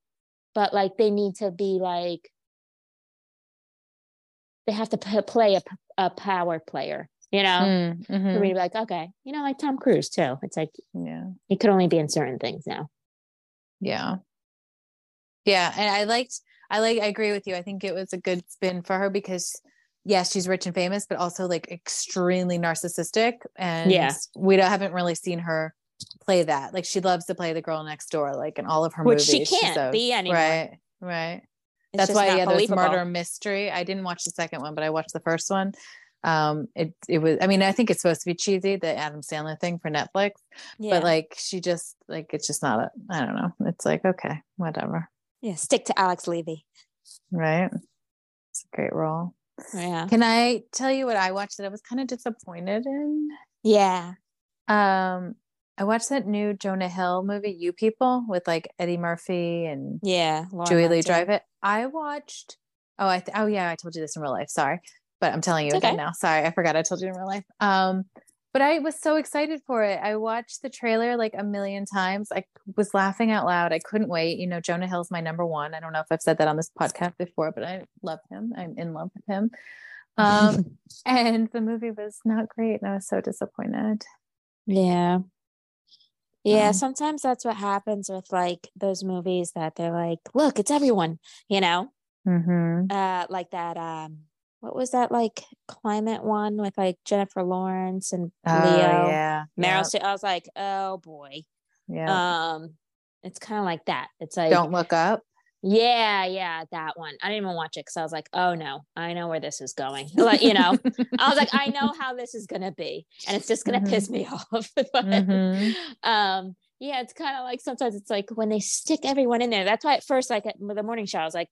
but like they need to be like they have to p- play a, p- a power player you know for Mm-hmm. me to be like okay you know like tom cruise too it's like Yeah. he could only be in certain things now Yeah. Yeah. And I liked, I like, I agree with you. I think it was a good spin for her because, yes, she's rich and famous, but also like extremely narcissistic. And Yeah. we don't, haven't really seen her play that. Like she loves to play the girl next door, like in all of her Which movies. she can't so- be anymore. Right. Right. It's That's why, yeah, there's murder mystery. I didn't watch the second one, but I watched the first one. Um, it it was. I mean, I think it's supposed to be cheesy, the Adam Sandler thing for Netflix, yeah. but like she just like it's just not. A, I don't know. It's like okay, whatever, yeah stick to alex levy right? It's a great role. Yeah Can I tell you what I watched that I was kind of disappointed in? yeah Um, I watched that new Jonah Hill movie, You People, with like Eddie Murphy and yeah Julie Lee It. I watched. Oh, I th- oh yeah, I told you this in real life. Sorry, but I'm telling you It's again okay. now. Sorry, I forgot I told you in real life. Um, but I was so excited for it. I watched the trailer like a million times. I was laughing out loud. I couldn't wait. You know, Jonah Hill's my number one. I don't know if I've said that on this podcast before, but I love him. I'm in love with him. Um, and the movie was not great, and I was so disappointed. Yeah. Yeah, Um, sometimes that's what happens with like those movies that they're like, look, it's everyone, you know? Mm-hmm. Uh like that um what was that like climate one with like Jennifer Lawrence and Leo? Oh Leo, yeah, Meryl yeah, Streep. I was like, oh boy. yeah. Um it's kind of like that. It's like Don't look up. yeah, yeah, that one. I didn't even watch it because I was like, oh no, I know where this is going. Like, you know, I was like, I know how this is gonna be, and it's just gonna Mhm. piss me off. But, Mhm. um, yeah, it's kind of like sometimes it's like when they stick everyone in there. That's why at first, like at the morning show, I was like,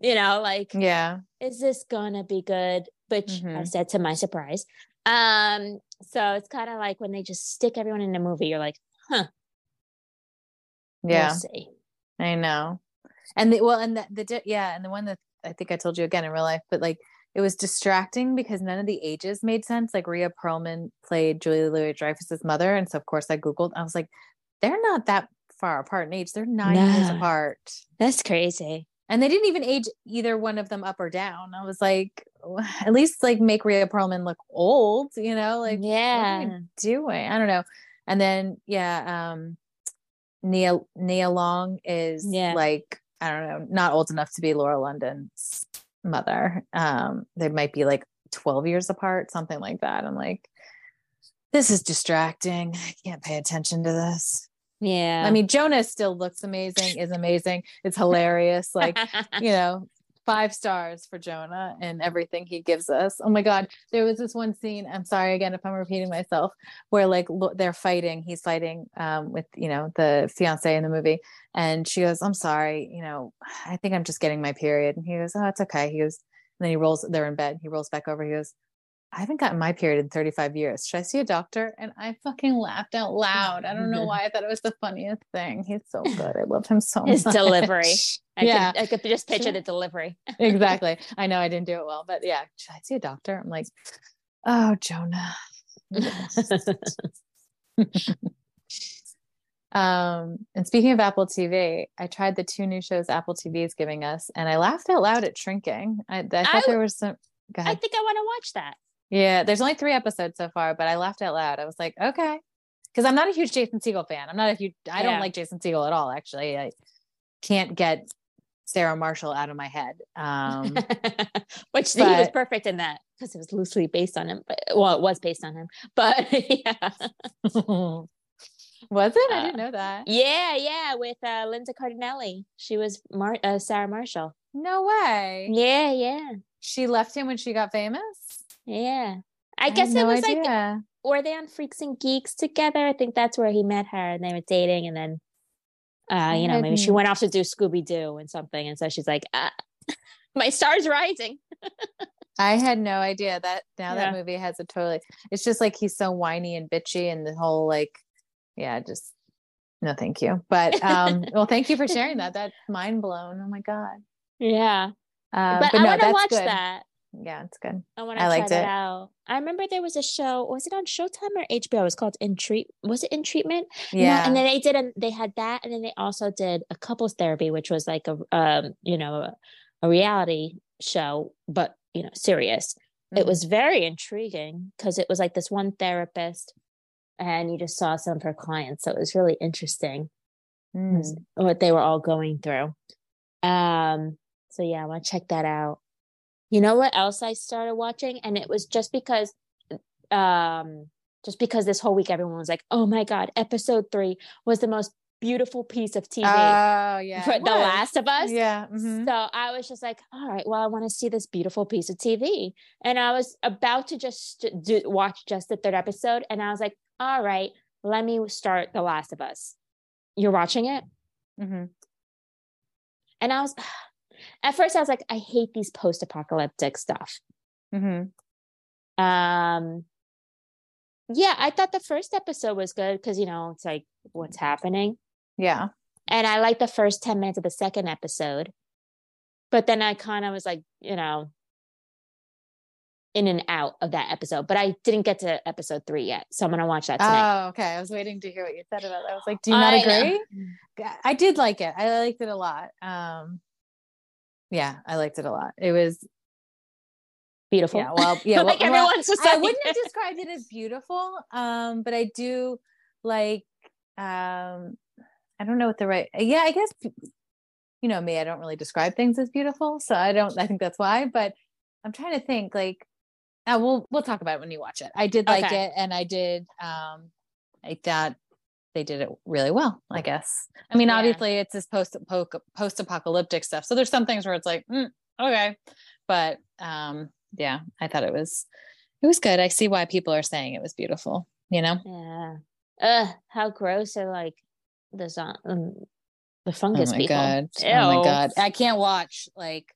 you know, like, yeah. is this gonna be good? Which I Mhm. said to my surprise. Um, so it's kind of like when they just stick everyone in a movie, you're like, huh, Yeah. we'll. I know. And the well, and the, the di- yeah, and the one that I think I told you again in real life, but like it was distracting because none of the ages made sense. Like Rhea Perlman played Julia Louis Dreyfus's mother, and so of course I googled. I was like, they're not that far apart in age. They're nine years apart, That's crazy. And they didn't even age either one of them up or down. I was like, at least like make Rhea Perlman look old, you know? Like, what are yeah. you doing? I don't know. And then yeah, um Nia Nia Long is Yeah. like I don't know, not old enough to be Lauren London's mother. Um, they might be like 12 years apart, something like that. I'm like, this is distracting. I can't pay attention to this. Yeah. I mean, Jonah still looks amazing, is amazing. It's hilarious. Like, you know, five stars for Jonah and everything he gives us. Oh my God. There was this one scene, I'm sorry again if I'm repeating myself, where like lo- they're fighting. He's fighting um, with, you know, the fiance in the movie. And she goes, I'm sorry, you know, I think I'm just getting my period. And he goes, Oh, it's okay. He goes, and then he rolls, they're in bed. He rolls back over. He goes, I haven't gotten my period in 35 years. Should I see a doctor? And I fucking laughed out loud. I don't know why. I thought it was the funniest thing. He's so good. I love him so His much. His delivery. I yeah, could I could just picture the delivery. exactly. I know I didn't do it well, but yeah. Should I see a doctor? I'm like, oh, Jonah. um, and speaking of Apple TV, I tried the two new shows Apple TV is giving us, and I laughed out loud at Shrinking. I, I thought I- there was some. I think I want to watch that. Yeah, there's only three episodes so far, but I laughed out loud. I was like, okay, because I'm not a huge Jason Segel fan. I'm not a huge. I don't Yeah. like Jason Segel at all. Actually, I can't get Sarah Marshall out of my head. Um, Which he was perfect in that because it was loosely based on him. But well, it was based on him. But yeah. was it? I Uh, didn't know that. Yeah, yeah, with uh Linda Cardellini. She was Mar- uh, Sarah Marshall. No way. Yeah, yeah. She left him when she got famous. Yeah. I, had guess it no was like were they on Freaks and Geeks together? I think that's where he met her and they were dating and then uh, you know, maybe she went off to do Scooby Doo and something, and so she's like, ah, "My star's rising." I had no idea that now that movie has a totally. It's just like he's so whiny and bitchy, and the whole like, yeah, just no, thank you. But um, well, thank you for sharing that. That's mind blown. Oh my god. Yeah, Uh, but, but, I no, want to watch good. that. Yeah, it's good. I want to try liked that it. out. I remember there was a show. Was it on Showtime or HBO? It was called In Treat. Was it In Treatment? Yeah, and then they did. A, they had that, and then they also did a couples therapy, which was like a um, you know, a, a reality show, but you know, serious. It Mhm. was very intriguing because it was like this one therapist, and you just saw some of her clients. So it was really interesting Mm. what they were all going through. Um, so yeah, I want to check that out. You know what else I started watching? And it was just because um just because this whole week everyone was like, Oh my god, episode three was the most beautiful piece of TV Oh yeah, for The. Last of Us. Yeah. mhm. So I was just like, all right, well, I want to see this beautiful piece of TV. And I was about to just do, watch just the third episode. And I was like, all right, let me start The Last of Us. You're watching it? Mhm. And I was, at first, I was like, I hate these post apocalyptic stuff. Mhm. Um, yeah, I thought the first episode was good because, you know, it's like what's happening. Yeah. And I liked the first 10 minutes of the second episode. But then I kind of was like, you know, in and out of that episode, but I didn't get to episode three yet. So I'm gonna watch that tonight. Oh, okay. I was waiting to hear what you said about that. I was like, do you not I know. agree? I did like it. I liked it a lot. Um yeah, I liked it a lot. It was Beautiful. yeah, well, yeah, like well, well, everyone's just I wouldn't have it. described it as beautiful, um, but I do like um I don't know what the right yeah, I guess you know me, I don't really describe things as beautiful. So I don't I think that's why, but I'm trying to think like uh, we'll we'll talk about it when you watch it. I did like Okay. it and I did um I thought they did it really well, I guess. I mean, Yeah. obviously it's this post post apocalyptic stuff. So there's some things where it's like, mm, okay. But um yeah, I thought it was it was good. I see why people are saying it was beautiful, you know? Yeah. Ugh, how gross are like the um, the Oh fungus my people. god. Oh my god. I can't watch like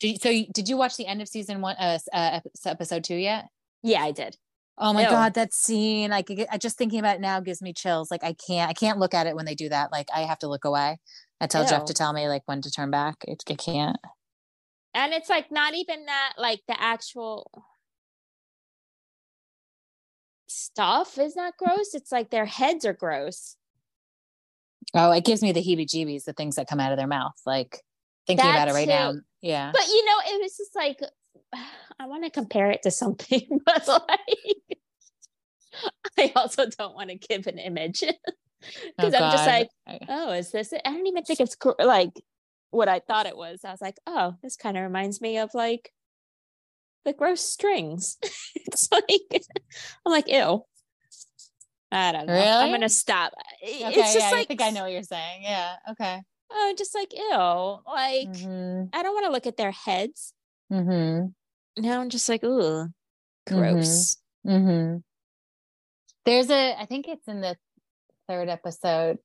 did you, so you, did you watch the end of season one uh, uh episode 2 yet? Yeah, I did. Oh my Ew. god, that scene! Like, I just thinking about it now gives me chills. Like, I can't, I can't look at it when they do that. Like, I have to look away. I tell Jeff to tell me like when to turn back. It, I can't. And it's like not even that like the actual stuff is not gross. It's like their heads are gross. Oh, it gives me the heebie-jeebies. The things that come out of their mouth. Like thinking That about it right now. Yeah. But you know, it was just like I want to compare it to something, but like I also don't want to give an image because Oh, I'm just like, oh, is this it? I don't even think it's gr- like what I thought it was. I was like, oh, this kind of reminds me of like the gross strings. it's like I'm like, ew. I don't know. I'm gonna stop. Okay. it's just yeah, like I think I know what you're saying. Yeah. Okay. Oh, just like ew. Like Mm-hmm. I don't want to look at their heads. Mm-hmm. Now I'm just like, ooh, gross. Mm-hmm. There's a, I think it's in the third episode.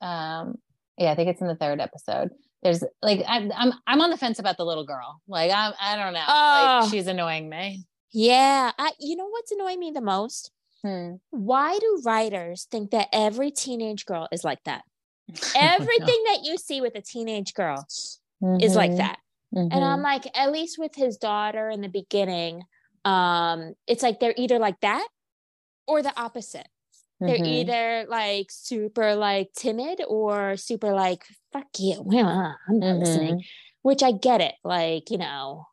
Um, yeah, I think it's in the third episode. There's like I'm I'm I'm on the fence about the little girl. Like I'm I don't know. Oh. Like she's annoying me. Yeah. I you know what's annoying me the most? Hmm. Why do writers think that every teenage girl is like that? Everything that you see with a teenage girl is like Mhm. that. Mhm. And I'm like, at least with his daughter in the beginning, um, it's like they're either like that or the opposite. They're Mhm. either like super like timid or super like fuck you. I'm not listening. Which I get it. Like, you know,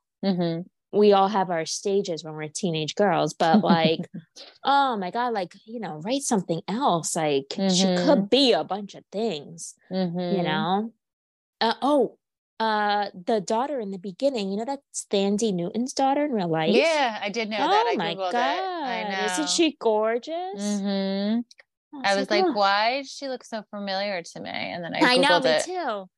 we all have our stages when we're teenage girls, but like, oh my God, like, you know, write something else. Like, she Mhm. could be a bunch of things, Mhm. you know? Uh, oh, uh, the daughter in the beginning, you know, that's Thandie Newton's daughter in real life. Yeah, I did know Oh that. I my googled God. it. I. Isn't she gorgeous? Mhm. I was like, "Oh." why does she look so familiar to me? And then I I know, googled me it. too.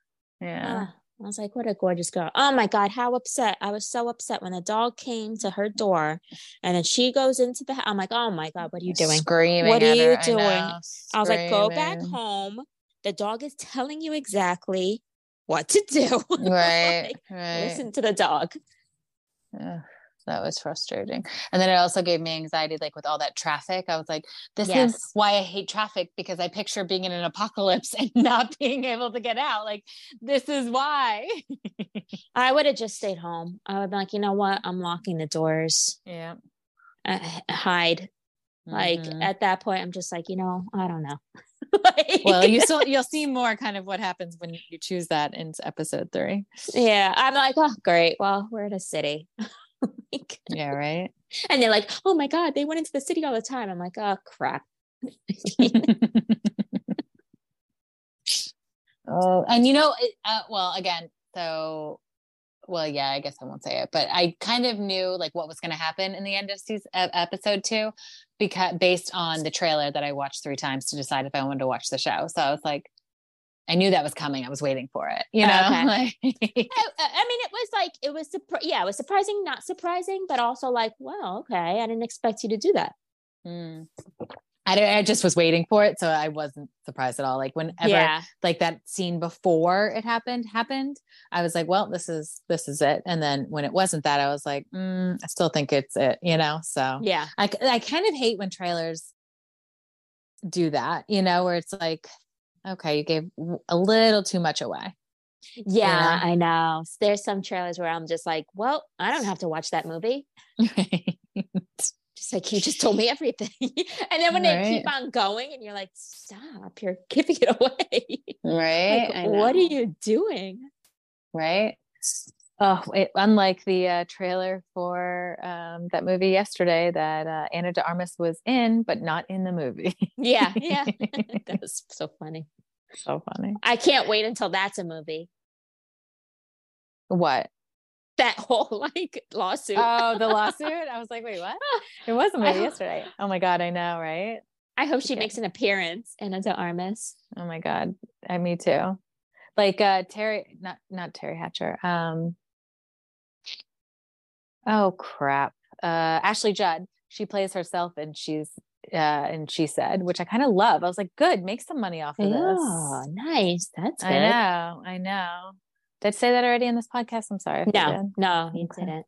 Yeah. Ah, I was like, what a gorgeous girl. Oh my God, how upset. I was so upset when the dog came to her door and then she goes into the house. I'm like, oh my God, what are you doing? Screaming. What are her. you I doing? know, I was like, go back home. The dog is telling you exactly what to do. Right. Like, right. Listen to the dog. Ugh, that was frustrating. And then it also gave me anxiety, like with all that traffic. I was like, this Yes. is why I hate traffic because I picture being in an apocalypse and not being able to get out. Like, this is why. I would have just stayed home. I would be like, you know what? I'm locking the doors. yeah. Uh, hide. Like Mhm. at that point, I'm just like, you know, I don't know. Like- well, you still you'll see more kind of what happens when you choose that in episode three. yeah. I'm like, oh, great. Well, we're in a city. Like, Yeah, right. and they're like, oh my God, they went into the city all the time. I'm like, oh, crap. oh, and you know, uh, well, again, so, well, yeah, I guess I won't say it, but I kind of knew like what was going to happen in the end of season uh, episode two, because based on the trailer that I watched three times to decide if I wanted to watch the show. So I was like, I knew that was coming. I was waiting for it. You know, Okay. like, I, I mean, it was like, it was, surpri- yeah, it was surprising, not surprising, but also like, well, okay. I didn't expect you to do that. Mm. I, don't- I just was waiting for it, so I wasn't surprised at all. Like whenever yeah. like that scene before it happened happened i was like well this is this is it and then when it wasn't that i was like mm, i still think it's it you know so Yeah. I, I kind of hate when trailers do that you know where it's like okay you gave a little too much away Yeah, I know. There's some trailers where I'm just like, well, I don't have to watch that movie. Just like you just told me everything. and then when they keep on going and you're like, stop, you're giving it away. right. Like, what are you doing? right? Oh, it, unlike the uh, trailer for um, that movie yesterday that uh, Ana de Armas was in, but not in the movie. Yeah, yeah. that was so funny. so funny. I can't wait until that's a movie. What? That whole like lawsuit. Oh, the lawsuit. I was like, wait, what? It was a movie yesterday. Oh my god, I know, right? I hope she okay. makes an appearance in Ana Armas. Oh my god, I me too. Like uh Teri, not not Teri Hatcher. Um. Oh crap. Uh, Ashley Judd. She plays herself, and she's uh, and she said, which I kind of love. I was like, good, make some money off of this. Oh, nice. That's good. I know, I know. Did I say that already in this podcast? I'm sorry. No, no, you Okay. didn't.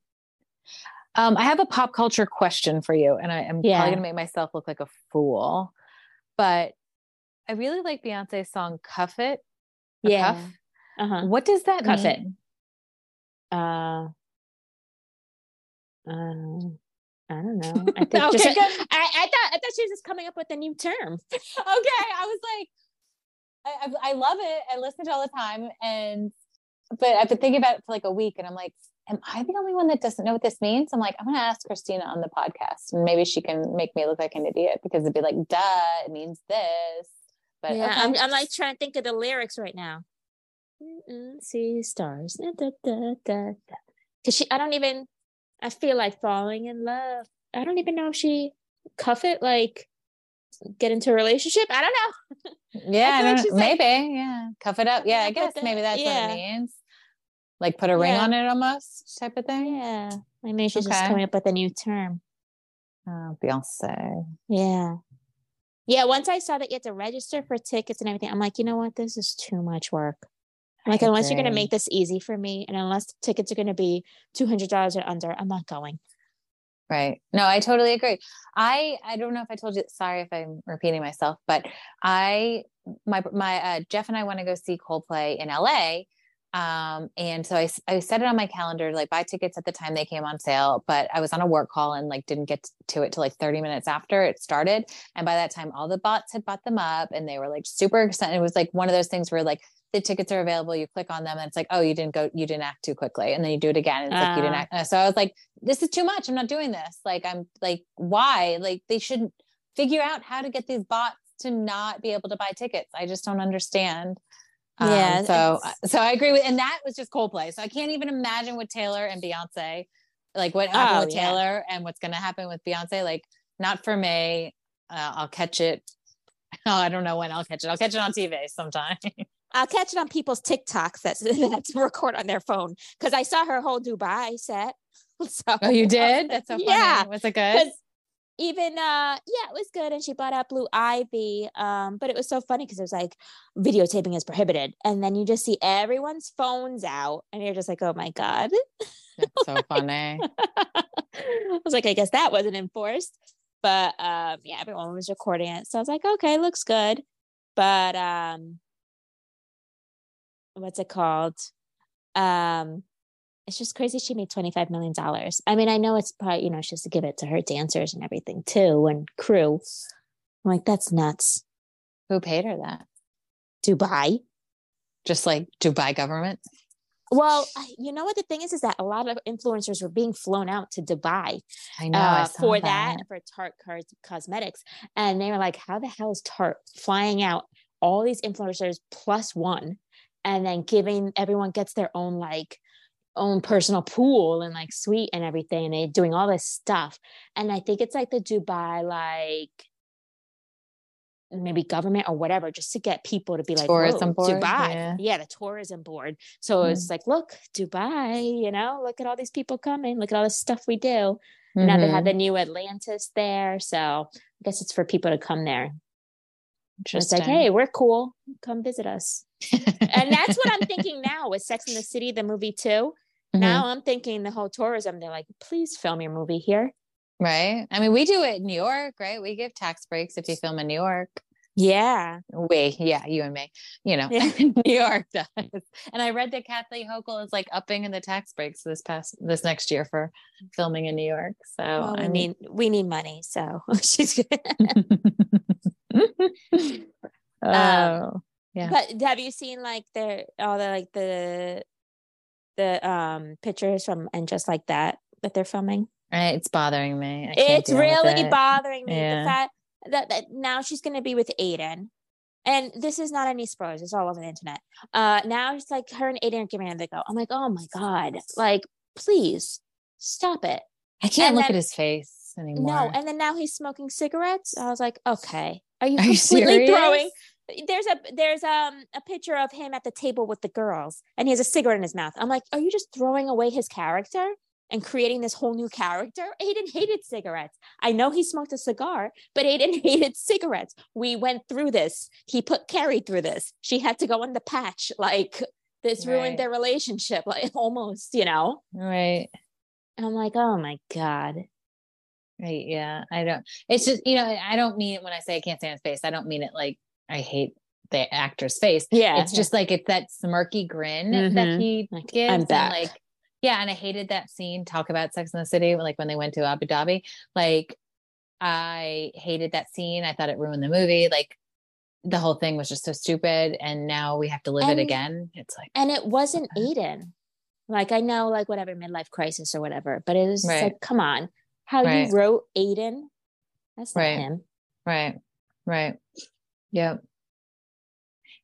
Um, I have a pop culture question for you, and I am Yeah. probably gonna make myself look like a fool, but I really like Beyonce's song "Cuff It." Yeah. Cuff. Uh-huh. What does that Cuff it. mean? Uh, um, I don't know. I think Okay, good. I, I thought I thought she was just coming up with a new term. okay i was like I, I i love it i listen to it all the time and but i've been thinking about it for like a week and i'm like am i the only one that doesn't know what this means i'm like i'm gonna ask christina on the podcast and maybe she can make me look like an idiot because it'd be like duh it means this but yeah, okay. I'm, I'm like trying to think of the lyrics right now. Mm-mm, See stars, da, da, da, da, da. Cause she, I don't even. I feel like falling in love. I don't even know if she cuff it like get into a relationship. I don't know. yeah I I don't- like- maybe yeah cuff it up yeah i guess maybe that's yeah. what it means like put a ring Yeah. on it almost type of thing Yeah, I mean she's just Okay. coming up with a new term. oh beyonce Yeah. Yeah, once I saw that you had to register for tickets and everything, I'm like, you know what? This is too much work. I'm like, I unless you're going to make this easy for me and unless the tickets are going to be $200 or under, I'm not going. Right. No, I totally agree. I I don't know if I told you. Sorry if I'm repeating myself, but I my my uh, Jeff and I want to go see Coldplay in LA. Um, and so I, I set it on my calendar like buy tickets at the time they came on sale, but I was on a work call and like didn't get to it till like 30 minutes after it started. And by that time, all the bots had bought them up and they were like super excited. It was like one of those things where like the tickets are available, you click on them and it's like, oh, you didn't go, you didn't act too quickly. And then you do it again. And it's like, you didn't Ah. act. uh, So I was like, this is too much. I'm not doing this. Like, I'm like, why? Like, they shouldn't figure out how to get these bots to not be able to buy tickets. I just don't understand. Um, Yeah, so, so I agree with, and that was just Coldplay. So I can't even imagine with Taylor and Beyonce, like what happened Oh, with yeah. Taylor and what's going to happen with Beyonce. Like, not for me. Uh, I'll catch it. Oh, I don't know when I'll catch it. I'll catch it on TV sometime. I'll catch it on people's TikToks that's, that's record on their phone because I saw her whole Dubai set. So, oh, you did? That's so funny. Yeah. Was it good? Even uh yeah it was good and she bought out blue ivy um but it was so funny because it was like videotaping is prohibited and then you just see everyone's phones out and you're just like oh my god. That's so funny. i was like i guess that wasn't enforced but um yeah everyone was recording it so i was like okay looks good. But um what's it called? Um it's just crazy she made 25 million dollars i mean i know it's probably you know she has to give it to her dancers and everything too and crew i'm like that's nuts Who paid her that? dubai Just like Dubai government? well you know what the thing is is that a lot of influencers were being flown out to dubai I know. Uh, for that. and for tarte Cos- cosmetics and they were like how the hell is tarte flying out all these influencers plus one and then giving everyone gets their own like own personal pool and like suite and everything and they're doing all this stuff. And i think it's like the dubai like maybe government or whatever just to get people to be like Tourism board, dubai. yeah. the tourism board. So mm-hmm. it's like look dubai you know look at all these people coming. Look at all this stuff we do. Now they have the mm-hmm. new atlantis there. So i guess it's for people to come there. Just like hey we're cool. Come visit us. And that's what I'm thinking now with Sex in the City, the movie too. Mhm. Now I'm thinking the whole tourism. They're like, please film your movie here. Right. I mean, we do it in New York, right? We give tax breaks if you film in New York. Yeah. We, yeah, you and me, you know, Yeah. New York does. And I read that Kathleen Hochul is like upping in the tax breaks this past this next year for filming in New York. So Well, I mean, we need money, so she's good. oh, Yeah. But have you seen like the all the like the the um pictures from and just like that that they're filming? Eh, it's bothering me. I It's really it. bothering me Yeah. the fact that, that now she's gonna be with Aidan. And this is not any spoilers, it's all over the internet. Uh now it's like her and Aidan are giving it a go. I'm like, oh my god, like please stop it. I can't and look then- at his face anymore. No, and then now he's smoking cigarettes. I was like, okay, are you Are you completely serious? throwing? There's a there's um a picture of him at the table with the girls, and he has a cigarette in his mouth. I'm like, are you just throwing away his character and creating this whole new character? Aidan hated cigarettes. I know he smoked a cigar, but Aidan hated cigarettes. We went through this. He put Carrie through this. She had to go on the patch. Like this Right. ruined their relationship, like almost, you know. Right. And I'm like, oh my god. Right. Yeah. I don't, it's just, you know, I don't mean it when I say I can't stand his face. I don't mean it like I hate the actor's face. Yeah, it's just like it's that smirky grin Mhm. that he Like, gives. I'm and, like, yeah. And I hated that scene. Talk about Sex in the City, like when they went to Abu Dhabi. Like, I hated that scene. I thought it ruined the movie. Like, the whole thing was just so stupid. And now we have to live And- it again. It's like, and it wasn't. Aidan. Like I know, like whatever midlife crisis or whatever, but it was Right. like, come on, how Right. you wrote Aidan? That's not Right. him. right, right. Yep.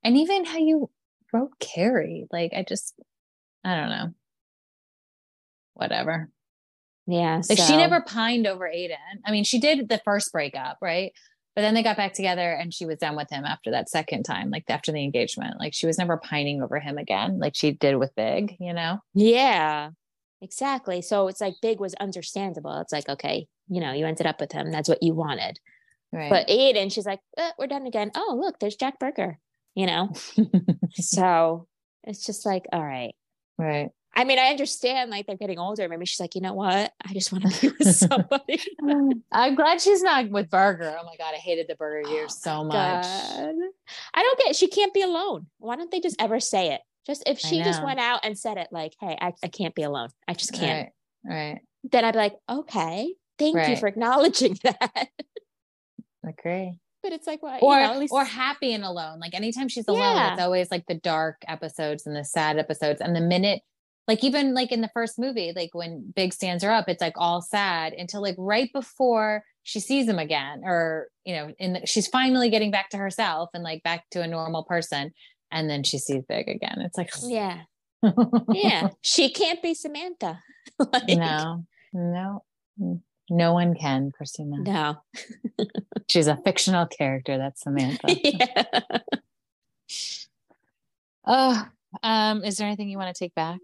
And even how you wrote Carrie, like, I just, I don't know. Whatever. Yeah, Like she never pined over Aidan. I mean, she did the first breakup, right? But then they got back together and she was done with him after that second time, like after the engagement. Like she was never pining over him again, like she did with Big, you know? Yeah, exactly. So it's like Big was understandable. It's like okay, you know, you ended up with him. That's what you wanted. Right. But Aidan, she's like, eh, we're done again. Oh, look, there's Jack Berger. You know, so it's just like, all right. right. I mean, I understand like they're getting older. Maybe she's like, you know what? I just want to be with somebody. I'm glad she's not with Berger. Oh my God. I hated the Berger years so much. God. I don't get she can't be alone. Why don't they just ever say it? Just if she just went out and said it like, hey, I, I can't be alone. I just can't. Right. Right. Then I'd be like, okay, thank you for acknowledging that. Agree. but it's like, well, or you know, at least or happy and alone. Like anytime she's alone, Yeah. it's always like the dark episodes and the sad episodes. And the minute, like even like in the first movie, like when Big stands her up, it's like all sad until like right before she sees him again, or you know, in the, she's finally getting back to herself and like back to a normal person. And then she sees Big again. It's like, yeah, yeah. she can't be Samantha. Like, no, no, mm. No one can, Christina. no. She's a fictional character. That's Samantha. yeah. Oh, um, is there anything you want to take back?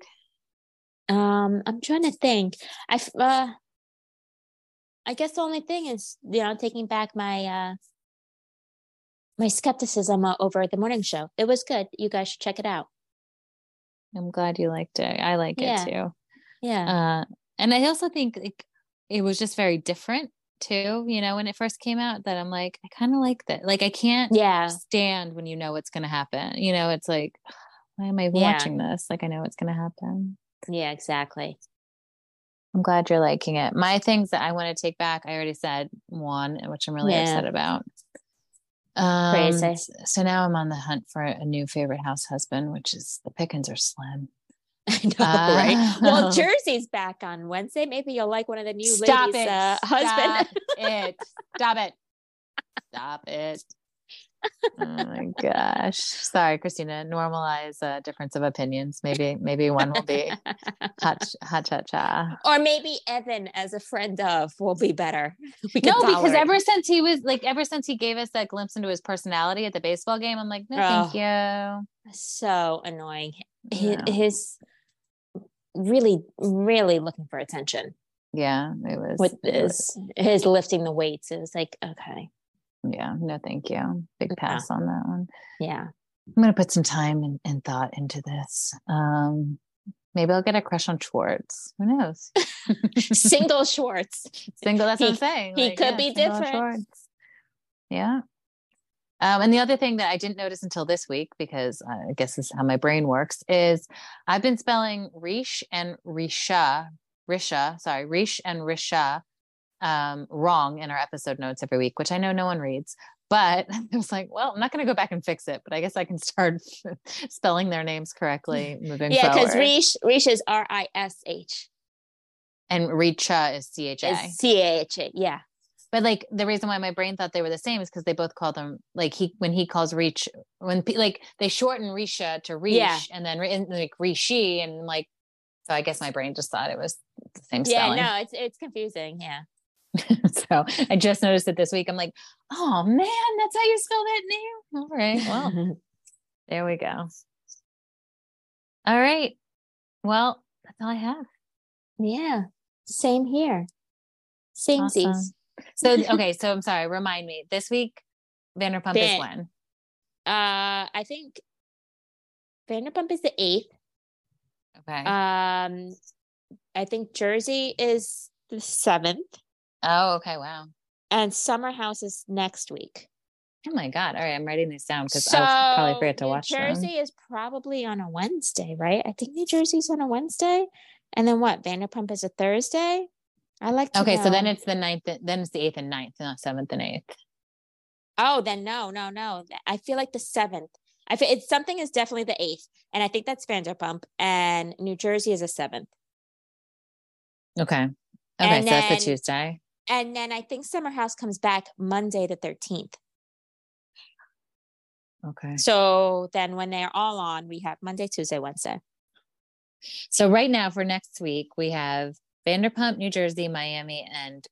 Um, I'm trying to think. I uh, I guess the only thing is, you know, taking back my uh my skepticism over the morning show. It was good. You guys should check it out. I'm glad you liked it. I like Yeah. it too. Yeah. Uh, and I also think like it was just very different too. You know, when it first came out, that I'm like, I kind of like that. Like, I can't yeah. stand when you know what's going to happen. You know, it's like, why am I Yeah. watching this? Like, I know it's going to happen. Yeah, exactly. I'm glad you're liking it. My things that I want to take back, I already said one, which I'm really Yeah. upset about. Um, Crazy. So now I'm on the hunt for a new favorite house husband, which is the pickings are slim. I know, right? Well, Uh, Jersey's back on Wednesday. Maybe you'll like one of the new Stop ladies' it. uh, Stop it. Stop it. Stop it. Oh my gosh. Sorry, Christina. Normalize uh, difference of opinions. Maybe maybe one will be hot hot cha cha. or maybe Evan, as a friend of, will be better. No, because ever since he was like ever since he gave us that glimpse into his personality at the baseball game, I'm like, no, thank you. so annoying. His, No. his really, really looking for attention Yeah, it was with this his lifting the weights. It was like, okay, Yeah, no, thank you. Big Yeah. pass on that one. yeah, I'm gonna put some time and, and thought into this. Um maybe I'll get a crush on Schwartz. Who knows? single Schwartz. single that's what He- i'm saying he could be different. Schwartz. yeah Um, and the other thing that I didn't notice until this week, because uh, I guess this is how my brain works, is I've been spelling Rish and Risha, Risha, sorry, Rish and Risha um, wrong in our episode notes every week, which I know no one reads. But I was like, well, I'm not going to go back and fix it, but I guess I can start spelling their names correctly moving Yeah, because. Rish Rish is R I S H. and Richa is C H A. C A H A. Yeah. But like the reason why my brain thought they were the same is because they both call them like he when he calls Reach when like they shorten Risha to Reach Yeah. and then and, like Rishi and like so I guess my brain just thought it was the same Yeah, spelling. no, it's it's confusing. Yeah. so I just noticed it this week. I'm like, oh man, that's how you spell that name. All right, well there we go. All right, well that's all I have. yeah. Same here. Same Awesome. So okay, so I'm sorry. Remind me this week. Vanderpump is when? Uh I think Vanderpump is the eighth. Okay. Um I think Jersey is the seventh. oh, okay. Wow. And Summer House is next week. Oh my god! All right, I'm writing these down because I'll probably forget to New watch Jersey them. is probably on a Wednesday, right? I think New Jersey's on a Wednesday. And then what? Vanderpump is a Thursday. I like to Okay, so then it's the ninth. Then it's the eighth and ninth, not seventh and eighth. Oh, then no, no, no. I feel like the seventh. I feel it's something is definitely the eighth, and I think that's Vanderpump, and New Jersey is a seventh, Okay. Okay, And so that's the Tuesday. and then I think Summer House comes back Monday the thirteenth. Okay. So then when they're all on, we have Monday, Tuesday, Wednesday. So right now for next week we have Vanderpump, New Jersey, Miami, and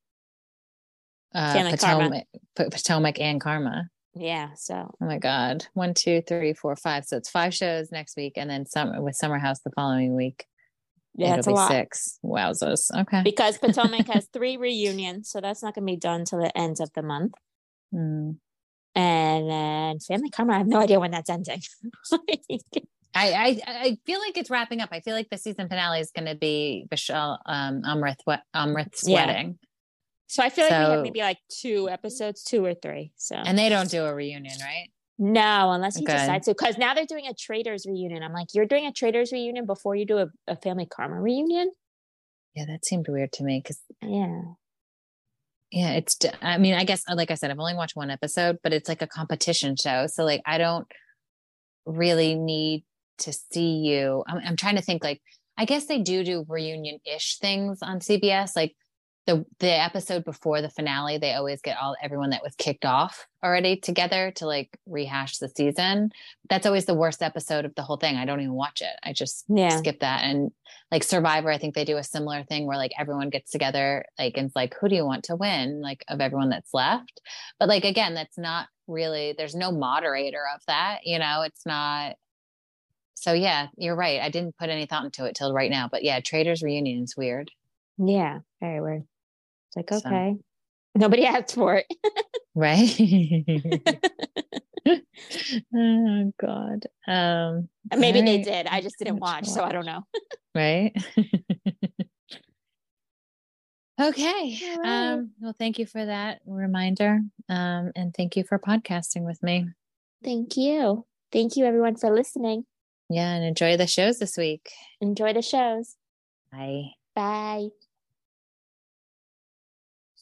uh, Karma. Potomac, Potomac and Karma. Yeah. So Oh my God! One, two, three, four, five. So it's five shows next week, and then some with Summer House the following week. yeah, it's a lot six. Wowzers. Okay. because Potomac has three reunions, so that's not going to be done till the end of the month. Hmm. And then Family Karma, I have no idea when that's ending. I, I I feel like it's wrapping up. I feel like the season finale is going to be Michelle um Amrit we- Amrit's Yeah. wedding, so I feel like we have maybe like two episodes, two or three. So and they don't do a reunion, right? no, unless he Okay. decides to, because now they're doing a Traitors reunion. I'm like, you're doing a Traitors reunion before you do a, a Family Karma reunion. Yeah, that seemed weird to me because Yeah, yeah, it's. I mean, I guess like I said, I've only watched one episode, but it's like a competition show, so like I don't really need to see you. I'm, I'm trying to think like I guess they do do reunion ish things on CBS, like. The, the episode before the finale, they always get all everyone that was kicked off already together to like rehash the season. That's always the worst episode of the whole thing. I don't even watch it. I just yeah, skip that. And like Survivor, I think they do a similar thing where like everyone gets together, like and it's like, who do you want to win? Like of everyone that's left. But like again, that's not really there's no moderator of that, you know, it's not so yeah, you're right. I didn't put any thought into it till right now. But yeah, Traitors reunion is weird. yeah, very weird. It's like So- okay, nobody asked for it. Right. oh God. Um Maybe they did. I just didn't much watch, so I don't know. right? okay. Right. Um, well, thank you for that reminder. Um, and thank you for podcasting with me. Thank you. Thank you, everyone, for listening. Yeah, and enjoy the shows this week. Enjoy the shows. Bye. Bye.